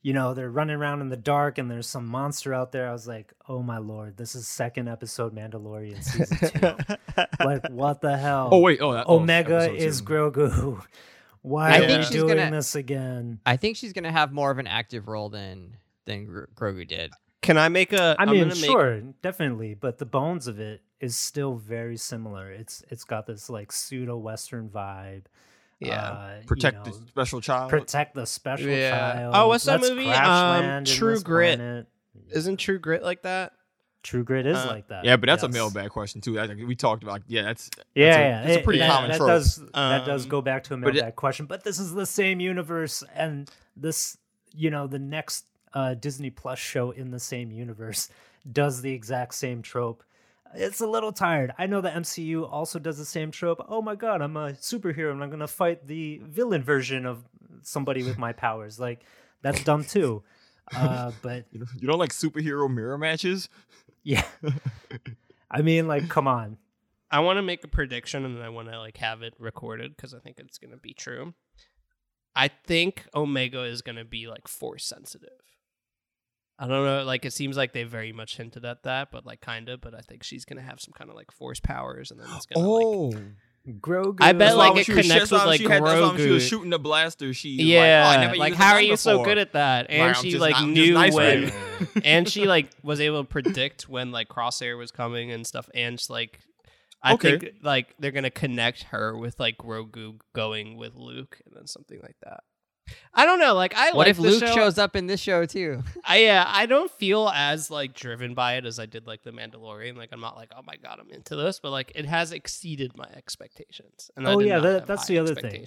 you know, they're running around in the dark and there's some monster out there. I was like, oh my lord, this is second episode Mandalorian season two. like, what the hell? Oh wait, oh, that, oh, Omega episode is two. Grogu. Why I are think we she's doing gonna- this again? I think she's gonna have more of an active role than than Gro- Grogu did. Can I make a? I I'm mean, gonna make- sure, definitely, but the bones of it is still very similar. It's it's got this like pseudo Western vibe. Yeah. uh, you protect know, the special child. protect the special Yeah. child. Oh, what's that Let's movie? Um, True Grit. planet. Isn't True Grit like that? True Grit is Uh, like that? yeah, but that's a yes. mailbag question too. I think we talked about. Yeah, that's Yeah, that's a, yeah, It's a pretty that, common that trope. does that does Um, go back to a but it- question, but this is the same universe, and this, you know, the next uh, Disney Plus show in the same universe does the exact same trope. It's a little tired. I know the MCU also does the same trope. Oh my god, I'm a superhero and I'm gonna fight the villain version of somebody with my powers. Like that's dumb too. Uh, but You don't- you don't like superhero mirror matches? yeah, I mean, like, come on. I want to make a prediction and I want to like have it recorded because I think it's gonna be true. I think Omega is gonna be like force sensitive. I don't know, like it seems like they very much hinted at that, but like kind of. But I think she's gonna have some kind of like force powers, and then it's gonna like Oh, Grogu. I bet, like, it she connects that's why with, she like, had- that's why when she was shooting the blaster. She yeah, like, oh, I never like how are gun you so good at that? And Like, she just like I'm knew nice when, and she like was able to predict when like Crosshair was coming and stuff. And she's like, I Okay. think like they're gonna connect her with like Grogu going with Luke and then something like that. I don't know. Like I What like if the Luke show. shows up in this show too? I yeah, I don't feel as like driven by it as I did like the Mandalorian. Like I'm not like, oh my god, I'm into this, but like it has exceeded my expectations. And Oh, did yeah, that- that's the other thing.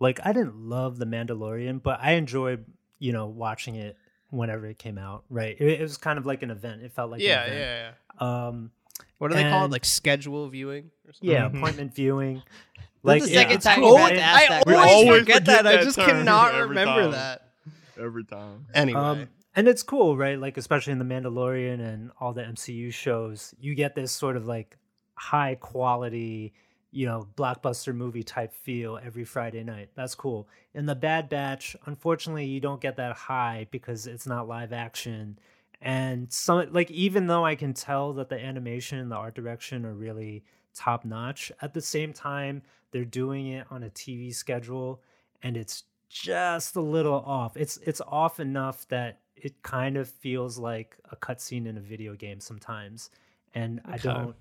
like I didn't love the Mandalorian, but I enjoyed you know watching it whenever it came out. Right, it, it was kind of like an event. It felt like yeah, an yeah, event. yeah. Um, What do they call it? Like schedule viewing? Or something? yeah, Mhm. appointment viewing. This is Like the second it's time cool. you've had to ask I that always, question. always forget that. forget I just cannot remember time. that. every time. Anyway, Um, and it's cool, right? Like especially in the Mandalorian and all the MCU shows, you get this sort of like high quality, you know, blockbuster movie type feel every Friday night. That's cool. In the Bad Batch, unfortunately, you don't get that high because it's not live action. And some like even though I can tell that the animation and the art direction are really top notch, at the same time they're doing it on a TV schedule and it's just a little off. It's it's off enough that it kind of feels like a cutscene in a video game sometimes. And I don't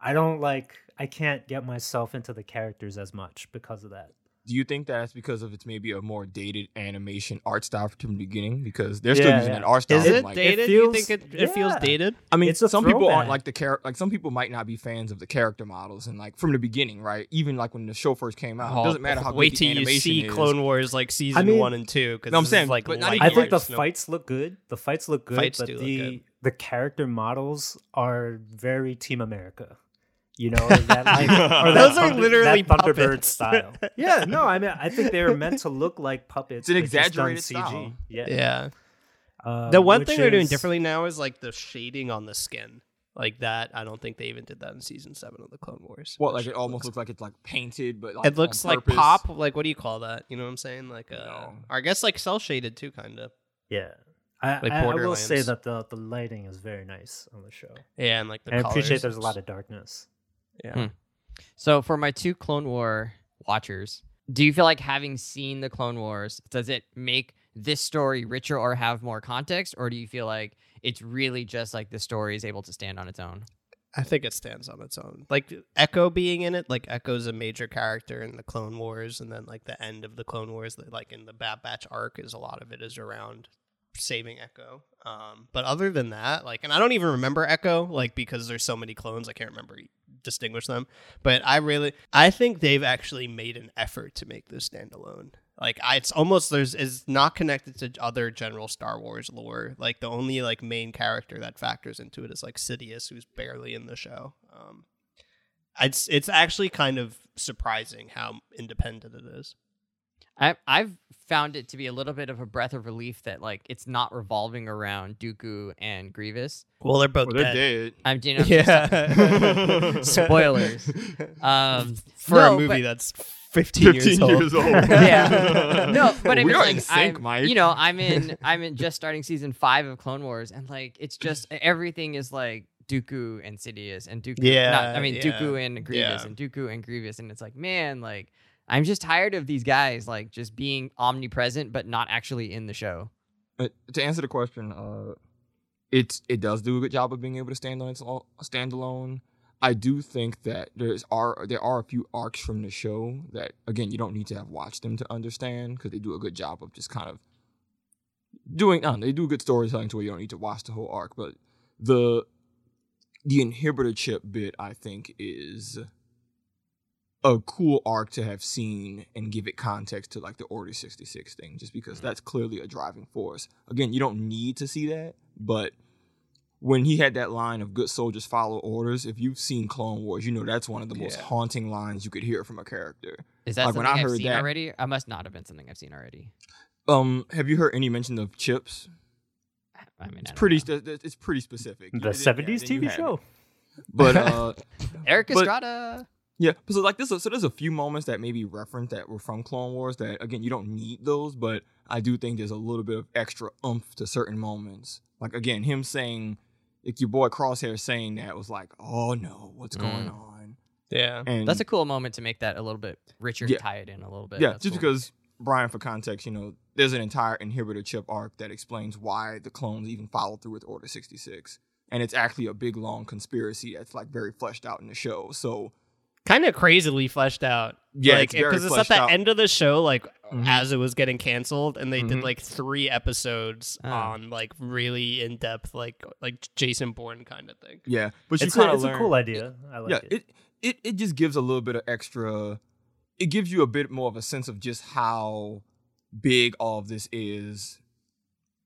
I don't like I can't get myself into the characters as much because of that. Do you think that's because of it's maybe a more dated animation art style from the beginning? Because they're still Yeah, using yeah. that art style. is it like, dated? it you think it, it feels dated? I mean, It's a some people aren't like the character. Like some people might not be fans of the character models, and like from the beginning, right? Even like when the show first came out, it oh, doesn't matter how Wait good till the you see is. Clone Wars like season mean- one and two. Because No, I'm saying, like but not even I think the years, no- fights look good. The fights look good, Fights but do look the good. the character models are very Team America. You know, that, like, or that Those are Thunder- literally that Thunderbird style. Yeah, no, I mean, I think they were meant to look like puppets. It's an but just exaggerated CG. Yeah. Yeah. Um, The one which thing they're doing differently now is like the shading on the skin. Like that, I don't think they even did that in season seven of the Clone Wars. What which like it almost looks like it's like painted, but like it looks on like purpose. pop. Like what do you call that? You know what I'm saying? Like uh, No. I guess like cel shaded too, kind of. Yeah. I, Like I, I will say that the, the lighting is very nice on the show. Yeah, and like the I appreciate there's a lot of darkness. Yeah. Hmm. So for my two Clone War watchers, do you feel like having seen the Clone Wars, does it make this story richer or have more context, or do you feel like it's really just like the story is able to stand on its own? I think it stands on its own. Like Echo being in it, like Echo's a major character in the Clone Wars, and then like the end of the Clone Wars, like in the Bad Batch arc, is a lot of it is around saving Echo. Um, but other than that, like, and I don't even remember Echo, like because there's so many clones, I can't remember distinguish them. But I really, I think they've actually made an effort to make this standalone. Like, I, it's almost there's is not connected to other general Star Wars lore. Like the only like main character that factors into it is like Sidious, who's barely in the show. Um, it's it's actually kind of surprising how independent it is. I, I've found it to be a little bit of a breath of relief that like it's not revolving around Dooku and Grievous. Well, they're both Well, they're dead. dead. I'm you know, Yeah. Spoilers. Um, for no, a movie but- that's 15, 15 years old. years old. yeah. No, but I we mean, are like, in sync, I'm, Mike. you know, I'm in, I'm in just starting season five of Clone Wars, and like, it's just everything is like Dooku and Sidious and Dooku. Yeah, not, I mean yeah, Dooku and Grievous yeah. and Dooku and Grievous, and it's like, man, like, I'm just tired of these guys like just being omnipresent but not actually in the show. Uh, to answer the question, uh, it does do a good job of being able to stand on its own, stand alone. I do think that there's are there are a few arcs from the show that again you don't need to have watched them to understand because they do a good job of just kind of doing. I they do good storytelling to where you don't need to watch the whole arc. But the the inhibitor chip bit I think is a cool arc to have seen and give it context to like the Order 66 thing, just because that's clearly a driving force. Again, you don't need to see that, but when he had that line of good soldiers follow orders, if you've seen Clone Wars, you know that's one of the most haunting lines you could hear from a character. Is that Like, when something I I've heard seen that- already? I must not have been something I've seen already. Um, have you heard any mention of chips? I mean, It's I pretty. know. st- It's pretty specific. The did- yeah, 70s TV show. But uh, Eric but- Estrada. Yeah, so like this, so there's a few moments that maybe reference that were from Clone Wars that again you don't need those, but I do think there's a little bit of extra oomph to certain moments. Like again, him saying, like your boy Crosshair saying that was like, oh no, what's going Mm. on? Yeah. And That's a cool moment to make that a little bit richer, Yeah. tie it in a little bit. yeah, That's just cool. because Brian, for context, you know, there's an entire inhibitor chip arc that explains why the clones even followed through with Order 66, and it's actually a big long conspiracy that's like very fleshed out in the show. So kind of crazily fleshed out. Yeah, like it's because it's, at the out. end of the show, like Mhm. as it was getting canceled, and they Mhm. did like three episodes Oh. on like really in depth, like like Jason Bourne kind of thing. yeah, but you It's, kind a, of it's learn. a cool idea. I like yeah, it. it. it it just gives a little bit of extra. It gives you a bit more of a sense of just how big all of this is.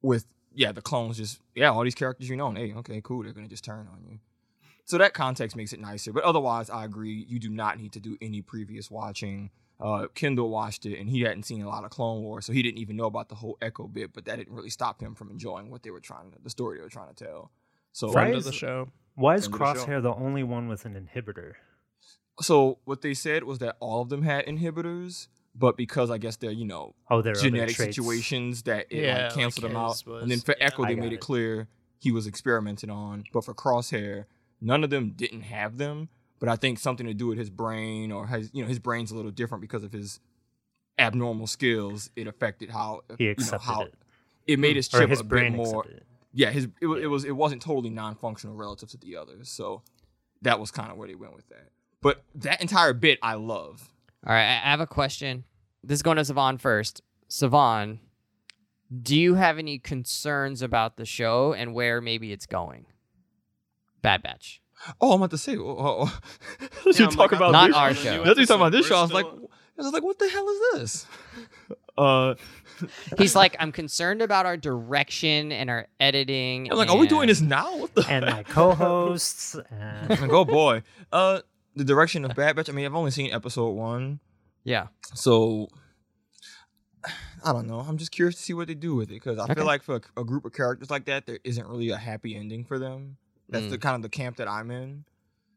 With yeah, the clones just yeah, all these characters you know, and hey, okay, cool, they're gonna just turn on you. So that context makes it nicer. But otherwise, I agree. You do not need to do any previous watching. Uh, Kendall watched it and he hadn't seen a lot of Clone Wars, so he didn't even know about the whole Echo bit. But that didn't really stop him from enjoying what they were trying to, the story they were trying to tell. So Why Friend is- of the show. Why is End of the. Crosshair the only one with an inhibitor? So what they said was that all of them had inhibitors, but because I guess they're you know Oh, there are genetic situations that it Yeah, like canceled like them out. was- and then for yeah. Echo, I they made it it. clear he was experimenting on. But for Crosshair, none of them didn't have them. But I think something to do with his brain or his you know his brain's a little different because of his abnormal skills. It affected how He you know, accepted how it. it made mm. his Or chip his a bit brain more it. yeah, his it, wa- it was it wasn't totally non-functional relative to the others, so that was kind of where they went with that. But that entire bit I love. All right, I I have a question. This is going to Savon first. Savon, do you have any concerns about the show and where maybe it's going? Bad Batch. Oh, I'm about to say, oh, oh, oh. Yeah, you I'm talk like, about Not this. our show. That's what you talking about this We're show. I was like, I was like, what the hell is this? Uh, He's like, I'm concerned about our direction and our editing. I'm like, are we doing and- this now? What the? and my co-hosts. And I'm like, oh boy. Uh, the direction of Bad Batch. I mean, I've only seen episode one, Yeah. so I don't know. I'm just curious to see what they do with it because I Okay. feel like for a, a group of characters like that, there isn't really a happy ending for them. That's the Mm. kind of the camp that I'm in.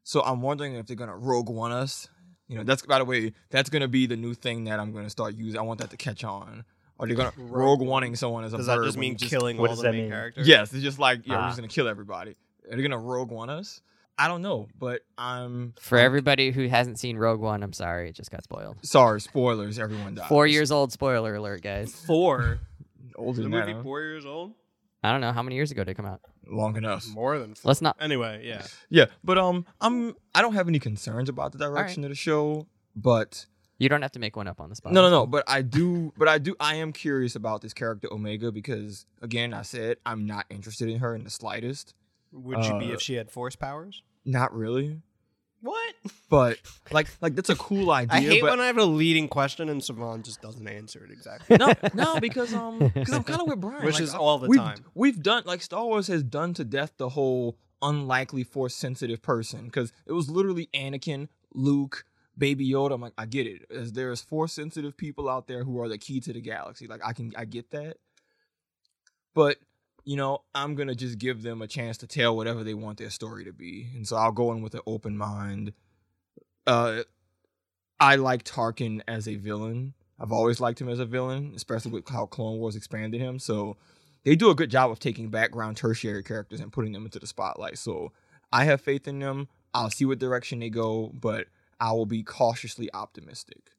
So I'm wondering if they're gonna Rogue One us. You know, that's by the way, that's gonna be the new thing that I'm gonna start using. I want that to catch on. Are they gonna Rogue Rogue Oneing someone as a Does verb that just mean you just- killing what all does the that main mean? characters? Yes, it's just like yeah, we're Ah. just gonna kill everybody. Are they gonna Rogue One us? I don't know, but I'm For I'm- everybody who hasn't seen Rogue One, I'm sorry, it just got spoiled. Sorry, spoilers. Everyone dies. Four years old. Spoiler alert, guys. Four. older the movie that. four years old? I don't know how many years ago did it come out. Long enough. More than four. Let's not. Anyway, yeah. Yeah, but um, I'm I don't have any concerns about the direction of the show, but You don't have to make one up on the spot. no, no, no. But I do, but I do. I am curious about this character Omega because, again, I said I'm not interested in her in the slightest. Would you be Uh, if she had force powers? Not really. What? But like, like that's a cool idea. I hate but when I have a leading question and Savon just doesn't answer it exactly. no, no, because um, because I'm kind of with Brian, Which Like, is all the we've, time. We've done like Star Wars has done to death the whole unlikely force sensitive person because it was literally Anakin, Luke, Baby Yoda. I'm like, I get it. As there's force sensitive people out there who are the key to the galaxy. Like I can, I get that. But you know, I'm gonna just give them a chance to tell whatever they want their story to be, and so I'll go in with an open mind. Uh, I like Tarkin as a villain. I've always liked him as a villain, especially with how Clone Wars expanded him. So they do a good job of taking background tertiary characters and putting them into the spotlight. So I have faith in them. I'll see what direction they go, but I will be cautiously optimistic.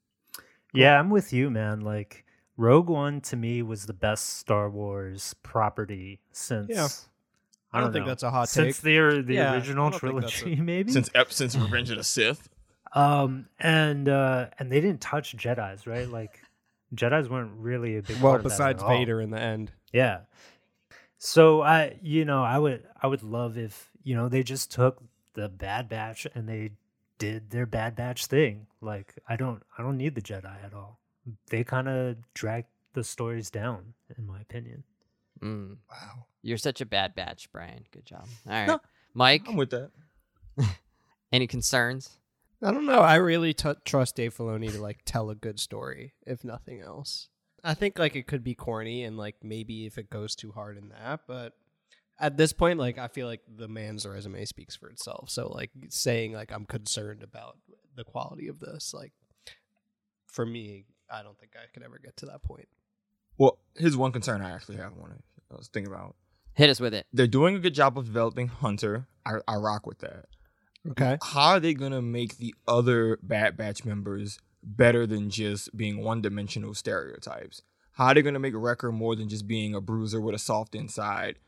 Yeah, I'm with you, man. Like Rogue One to me was the best Star Wars property since. Yeah. I don't think know, that's a hot since take. the the Yeah, original don't think that's trilogy, maybe. Since Ep- since Revenge of the Sith, um, and uh, and they didn't touch Jedi's, right? Like Jedi's weren't really a big. Well, part of that besides at all. Vader in the end. Yeah. So I, you know, I would, I would love if you know they just took the Bad Batch and they did their Bad Batch thing. Like I don't, I don't need the Jedi at all. They kind of drag the stories down, in my opinion. Mm, wow, you're such a bad batch, Brian. Good job. All right, No, Mike. I'm with that. Any concerns? I don't know. I really t- trust Dave Filoni to like tell a good story, if nothing else. I think like it could be corny and like maybe if it goes too hard in that, but at this point, like I feel like the man's resume speaks for itself. So like saying like I'm concerned about the quality of this, like for me, I don't think I could ever get to that point. Well, here's one concern I actually have. One I was thinking about. Hit us with it. They're doing a good job of developing Hunter. I, I rock with that. Okay. how are they gonna make the other Bad Batch members better than just being one-dimensional stereotypes? How are they gonna make Wrecker more than just being a bruiser with a soft inside,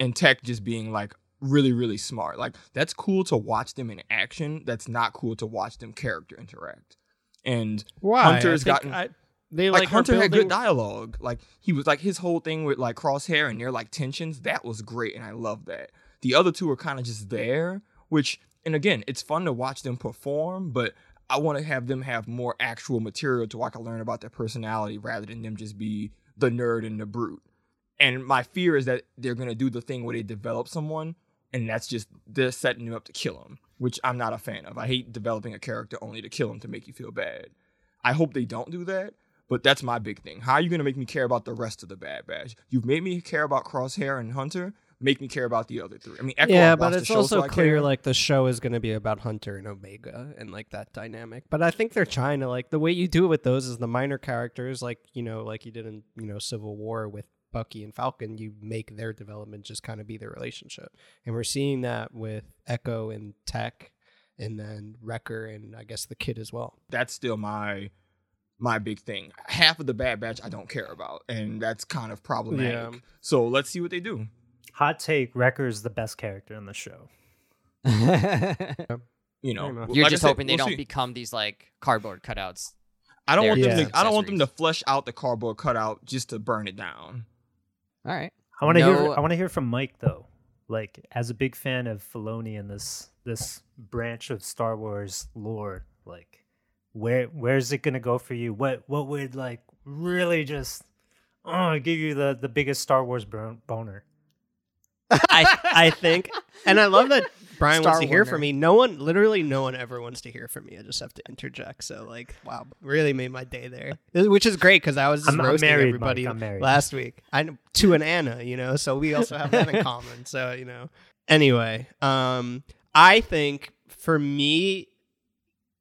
and Tech just being like really really smart? Like that's cool to watch them in action. That's not cool to watch them character interact. And Why? Hunter's gotten- I, they like, like, Hunter had building- good dialogue. Like he was like his whole thing with like Crosshair and their like tensions. That was great, and I love that. The other two are kind of just there, which and again, it's fun to watch them perform, but I want to have them have more actual material to where I can learn about their personality rather than them just be the nerd and the brute. And my fear is that they're gonna do the thing where they develop someone, and that's just they're setting you up to kill them, which I'm not a fan of. I hate developing a character only to kill him to make you feel bad. I hope they don't do that, but that's my big thing. How are you gonna make me care about the rest of the Bad Batch? You've made me care about Crosshair and Hunter. Make me care about the other three. I mean, Echo, yeah, but it's also so clear like the show is going to be about Hunter and Omega and like that dynamic. But I think they're trying to like the way you do it with those is the minor characters, like you know, like you did in you know Civil War with Bucky and Falcon. You make their development just kind of be their relationship, and we're seeing that with Echo and Tech, and then Wrecker and I guess the kid as well. that's still my my big thing. Half of the Bad Batch I don't care about, and that's kind of problematic. Yeah. So let's see what they do. Hot take: Wrecker's the best character in the show. You know, You're like just said, hoping they we'll don't see. become these like cardboard cutouts. I don't want them. just To, I don't want them to flesh out the cardboard cutout just to burn it down. All right. I want to hear. I want to hear from Mike though. Like, as a big fan of Filoni and this this branch of Star Wars lore, like, where where's it gonna go for you? What what would like really just oh give you the the biggest Star Wars boner? I I think, and I love that Brian Star wants to hear Warner. from me. No one, literally, no one ever wants to hear from me. I just have to interject. So, like, wow, really made my day there, which is great because I was just I'm- I'm roasting married, everybody I'm married. last week. I know to an Anna, you know, so we also have that in common. So, you know, Anyway, um, I think for me,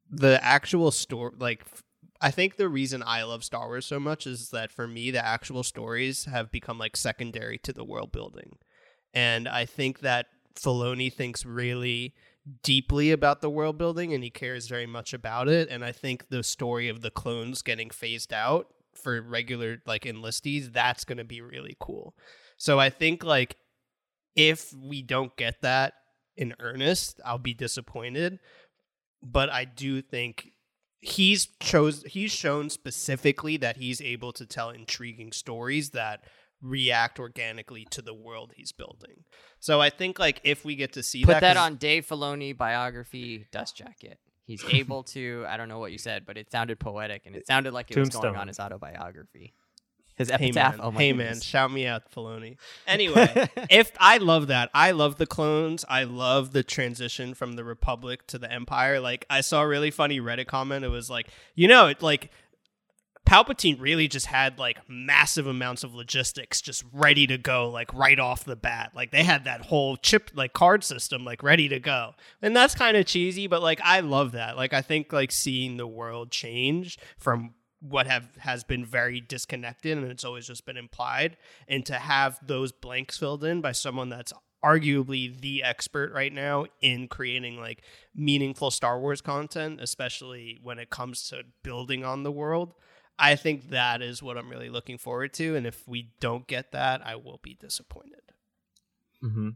the actual story, like, I think the reason I love Star Wars so much is that for me, the actual stories have become like secondary to the world building. And I think that Filoni thinks really deeply about the world building and he cares very much about it. And I think the story of the clones getting phased out for regular like enlistees, that's going to be really cool. So I think like if we don't get that in earnest, I'll be disappointed. But I do think he's chose he's shown specifically that he's able to tell intriguing stories that react organically to the world he's building. So I think like if we get to see Put that, that 'cause- on Dave Filoni biography dust jacket. He's able to. I don't know what you said, but it sounded poetic, and it eh, sounded like it was going on his autobiography. His Hey man, oh my hey man, shout me out, Filoni. Anyway, if I love that, I love the clones. I love the transition from the Republic to the Empire. Like I saw a really funny Reddit comment. It was like, you know, it like Palpatine really just had like massive amounts of logistics just ready to go, like right off the bat. Like they had that whole chip like card system like ready to go. And that's kind of cheesy, but like I love that. Like I think like seeing the world change from what have has been very disconnected and it's always just been implied and to have those blanks filled in by someone that's arguably the expert right now in creating like meaningful Star Wars content, especially when it comes to building on the world. I think that is what I'm really looking forward to. And if we don't get that, I will be disappointed. Mm-hmm.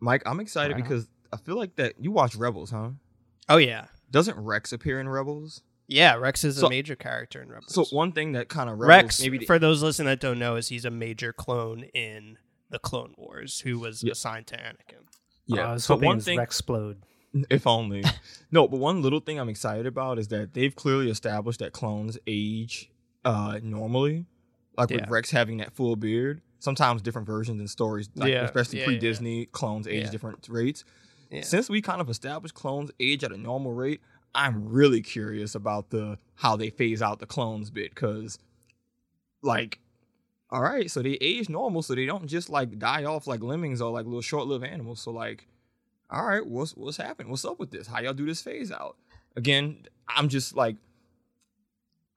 Mike, I'm excited Right because I feel like that you watch Rebels, huh? Oh, yeah. Doesn't Rex appear in Rebels? Yeah, Rex is So- a major character in Rebels. So one thing that kind of Rex, maybe the- for those listening that don't know, is he's a major clone in the Clone Wars who was Yeah. assigned to Anakin. yeah. I was so hoping one it was thing, explode. if only. no, but one little thing I'm excited about is that they've clearly established that clones age uh normally, like Yeah. with Rex having that full beard. Sometimes different versions and stories, like Yeah. especially Yeah, pre Disney, clones age different rates. Since we kind of established clones age at a normal rate, I'm really curious about the how they phase out the clones bit because, like, all right, so they age normal, so they don't just like die off like lemmings or like little short-lived animals. So like, all right, what's what's happening? What's up with this? How y'all do this phase out? Again, I'm just like,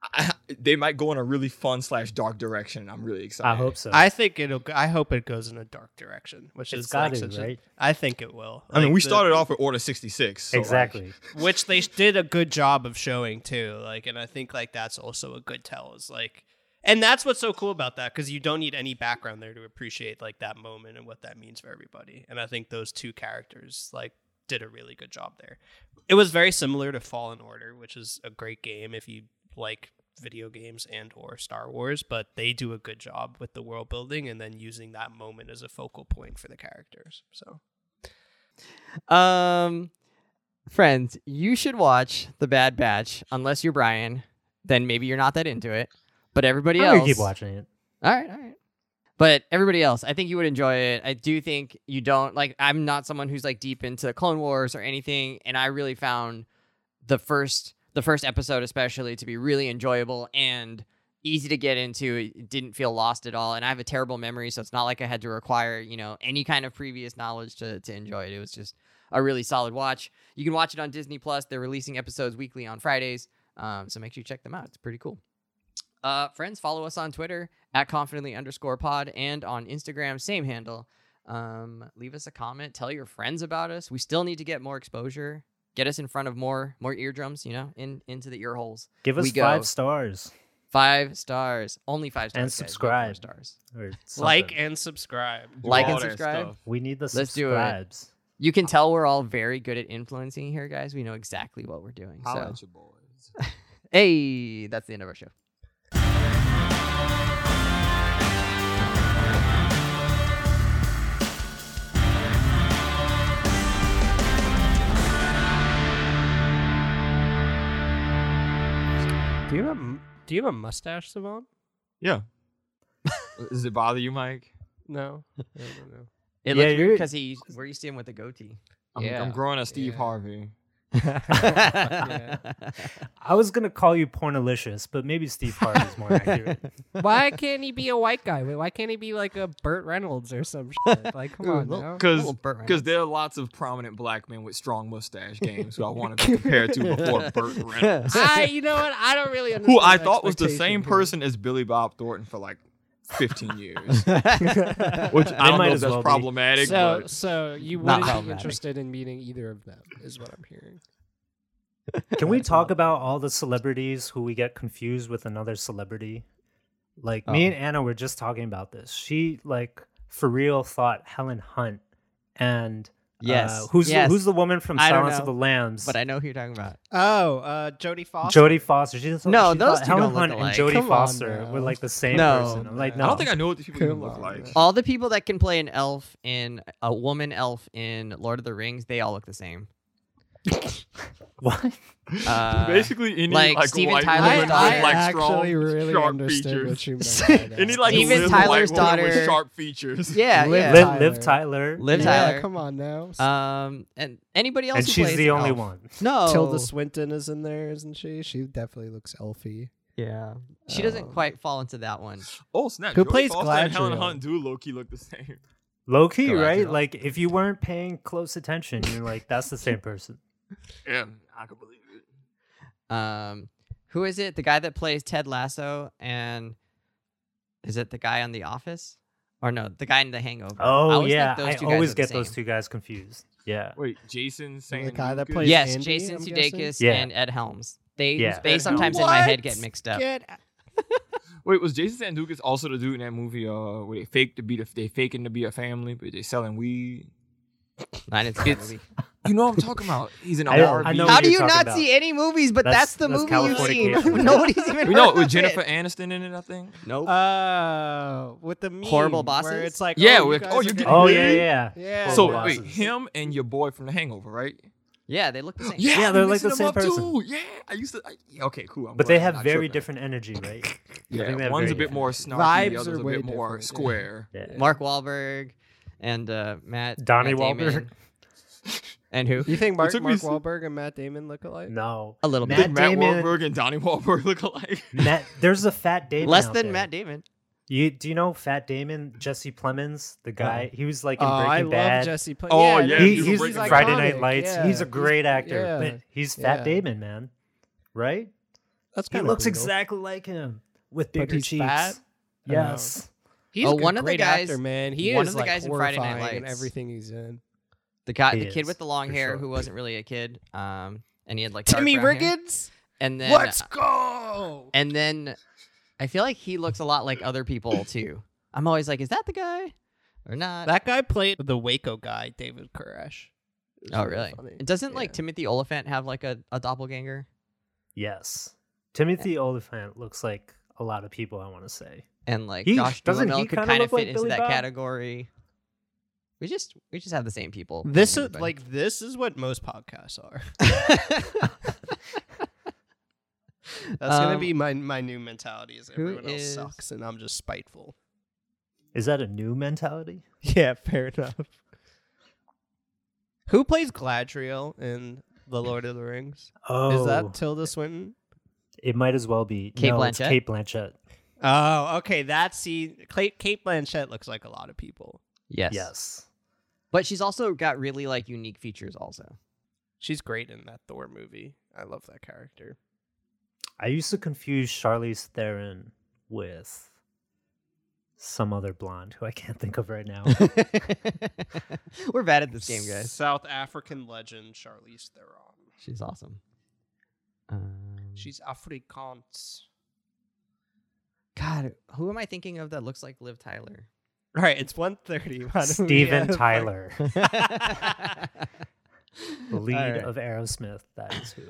I, they might go in a really fun slash dark direction. I'm really excited. I hope so. I think it'll. I hope it goes in a dark direction, which it's is got like to, such right? I think it will. I mean, we the- started off with Order 66. so, like, exactly. which they did a good job of showing too. Like, and I think like that's also a good tell. Is like, and that's what's so cool about that because you don't need any background there to appreciate like that moment and what that means for everybody. And I think those two characters like did a really good job there. It was very similar to Fallen Order, which is a great game if you like video games and or Star Wars, but they do a good job with the world building and then using that moment as a focal point for the characters. So Um, friends, you should watch The Bad Batch. Unless you're Brian, then maybe you're not that into it. But everybody I'm else, keep watching it. All right, all right. But everybody else, I think you would enjoy it. I do think you don't like. I'm not someone who's like deep into Clone Wars or anything, and I really found the first the first episode especially to be really enjoyable and easy to get into. It didn't feel lost at all, and I have a terrible memory, so it's not like I had to require you know any kind of previous knowledge to to enjoy it. It was just a really solid watch. You can watch it on Disney Plus. They're releasing episodes weekly on Fridays, um, so make sure you check them out. It's pretty cool. Uh, friends, follow us on Twitter at confidently underscore pod and on Instagram, same handle. Um, leave us a comment. Tell your friends about us. We still need to get more exposure. Get us in front of more more eardrums, you know, in into the ear holes. Give us We go. five stars Five stars, only five stars. And guys, not four subscribe. stars. like and subscribe. do Like and subscribe. stuff. we need the Let's do it. You can tell we're all very good at influencing here, guys. We know exactly what we're doing. Holla So, at your boys. hey, that's the end of our show. Do you have a, do you have a mustache, Savon? Yeah. Does it bother you, Mike? No, I don't know. It Yeah, looks you're- because he we're used to him with a goatee. I'm, Yeah. I'm growing a Steve Yeah. Harvey. Yeah. I was gonna call you pornalicious, but maybe Steve Harvey is more accurate. Why can't he be a white guy? Why can't he be like a Burt Reynolds or some shit? Like, come on. Because because there are lots of prominent black men with strong mustache games who I want to be compared to before Burt Reynolds, I, you know what? I don't really understand. who I thought was the expectation same here. person as Billy Bob Thornton for like 15 years, which I don't might know as if that's well problematic. So, but so you wouldn't be interested in meeting either of them, is what I'm hearing. Can we talk about all the celebrities who we get confused with another celebrity? Like me Oh. and Anna were just talking about this. She like for real thought Helen Hunt and Yes. uh, who's yes. who's the woman from I don't Silence of the Lambs? but I know who you're talking about. Oh, uh, Jodie Foster. Jodie Foster. She just, No, she those thought two Helen don't look Hunt and alike. Jodie Come on Foster now. were like the same No. person. I'm like, I no, I don't think I know what these people even Come look on, like. man. All the people that can play an elf in a woman elf in Lord of the Rings, they all look the same. What? Uh, Basically, any like like, Steven white Tyler's woman daughter. with like actually strong, really sharp understood features. what you meant. by that. Any like Steven little Tyler's white woman daughter- with sharp features. yeah, Liv yeah. Liv, Tyler. Liv Tyler. Liv yeah, Tyler. come on now. Um, and anybody else and who she's plays the only elf. one. No, Tilda Swinton is in there, isn't she? She definitely looks elfy. Yeah, she doesn't Um, quite fall into that one. Oh snap! Who Jodie plays Foster and Helen Galadriel? Hunt do low key look the same. Low key, Galadriel. right? Like if you weren't paying close attention, you're like, that's the same person. Yeah, I could believe it. Um, who is it? The guy that plays Ted Lasso, and is it the guy on The Office? Or no, the guy in The Hangover. Oh always think yeah, those I two guys always get those two guys confused. Yeah. Wait, Jason saying the guy that plays- Yes, Andy, Jason I'm Sudeikis Yeah. and Ed Helms. They Yeah. they Ed sometimes Helms. in my head get mixed up. Get Wait, was Jason Sudeikis also the dude in that movie? Uh, where they fake to be the they faking to be a family, but they selling weed. I didn't see that movie. You know what I'm talking about? He's in a I- RV. I know How what do you're you talking not about. see any movies? But That's- that's, the that's movie you've seen. Californication. Nobody's even. We know heard with of Jennifer it. Aniston in it. I think. Nope. Oh, with the meme Horrible Where bosses? it's like, Yeah, oh, you with- guys oh, are you getting get- Oh married? yeah, yeah. Yeah. So Horrible wait, bosses. him and your boy from The Hangover, right? yeah, they look the same. Yeah, I'm they're like mixing the them same up person. Too. Yeah, I used to. I, yeah, okay, cool. I'm But glad they I'm have not very tripping. different energy, right? I think they Yeah, have one's very a bit different more energy. snarky, Vibes the other's are a way bit more different, yeah. square. Yeah. Mark Wahlberg and uh, Matt. Donnie Matt Damon. Wahlberg? And who? You think Mark, took me Mark s- Wahlberg and Matt Damon look alike? No, A little Matt bit. Matt Damon- Wahlberg and Donnie Wahlberg look alike? Matt. There's a Fat Damon. Less out than there. Matt Damon. You do you know Fat Damon? Jesse Plemons, the guy. He was like in Oh, Breaking I love Jesse. Ple- Oh, yeah, yeah, He- he's he's Breaking Friday iconic, Night Lights. yeah. He's a great actor, yeah. but he's Fat Damon, man. Right? That's He kind looks exactly like him with But bigger he's cheeks. fat? Yes. He's Oh, a good- one of the guys- actor, man. He one is of the like guys in Friday Night horrifying in everything he's in. The guy, He the kid is, with the long hair sure. who wasn't really a kid. Um, and he had like Timmy brown hair. And then Let's go. And then I feel like he looks a lot like other people too. I'm always like, is that the guy or not? That guy played the Waco guy, David Koresh. Oh, really? Doesn't like Timothy Olyphant have like a, a doppelganger? Yes. Timothy Olyphant looks like a lot of people, I want to say. And like He- Josh doesn't Duhamel could kind of fit like into Billy that Bob? category. We just we just have the same people. This is like this is what most podcasts are. That's gonna Um, be my my new mentality. Is who everyone else is- sucks and I'm just spiteful. Is that a new mentality? Yeah, fair enough. Who plays Galadriel in The Lord of the Rings? Oh, Is that Tilda Swinton? it might as well be. Kate no, it's Blanchett? Cate Blanchett. Oh, okay. That's see, Kate, Cate Blanchett looks like a lot of people. Yes. Yes. But she's also got really like unique features also. She's great in that Thor movie. I love that character. I used to confuse Charlize Theron with some other blonde who I can't think of right now. We're bad at this game, guys. South African legend Charlize Theron. She's awesome. Um, She's Afrikaans. God, who am I thinking of that looks like Liv Tyler? All right, it's 1.30. Why Steven Tyler, the lead right. of Aerosmith. That is who.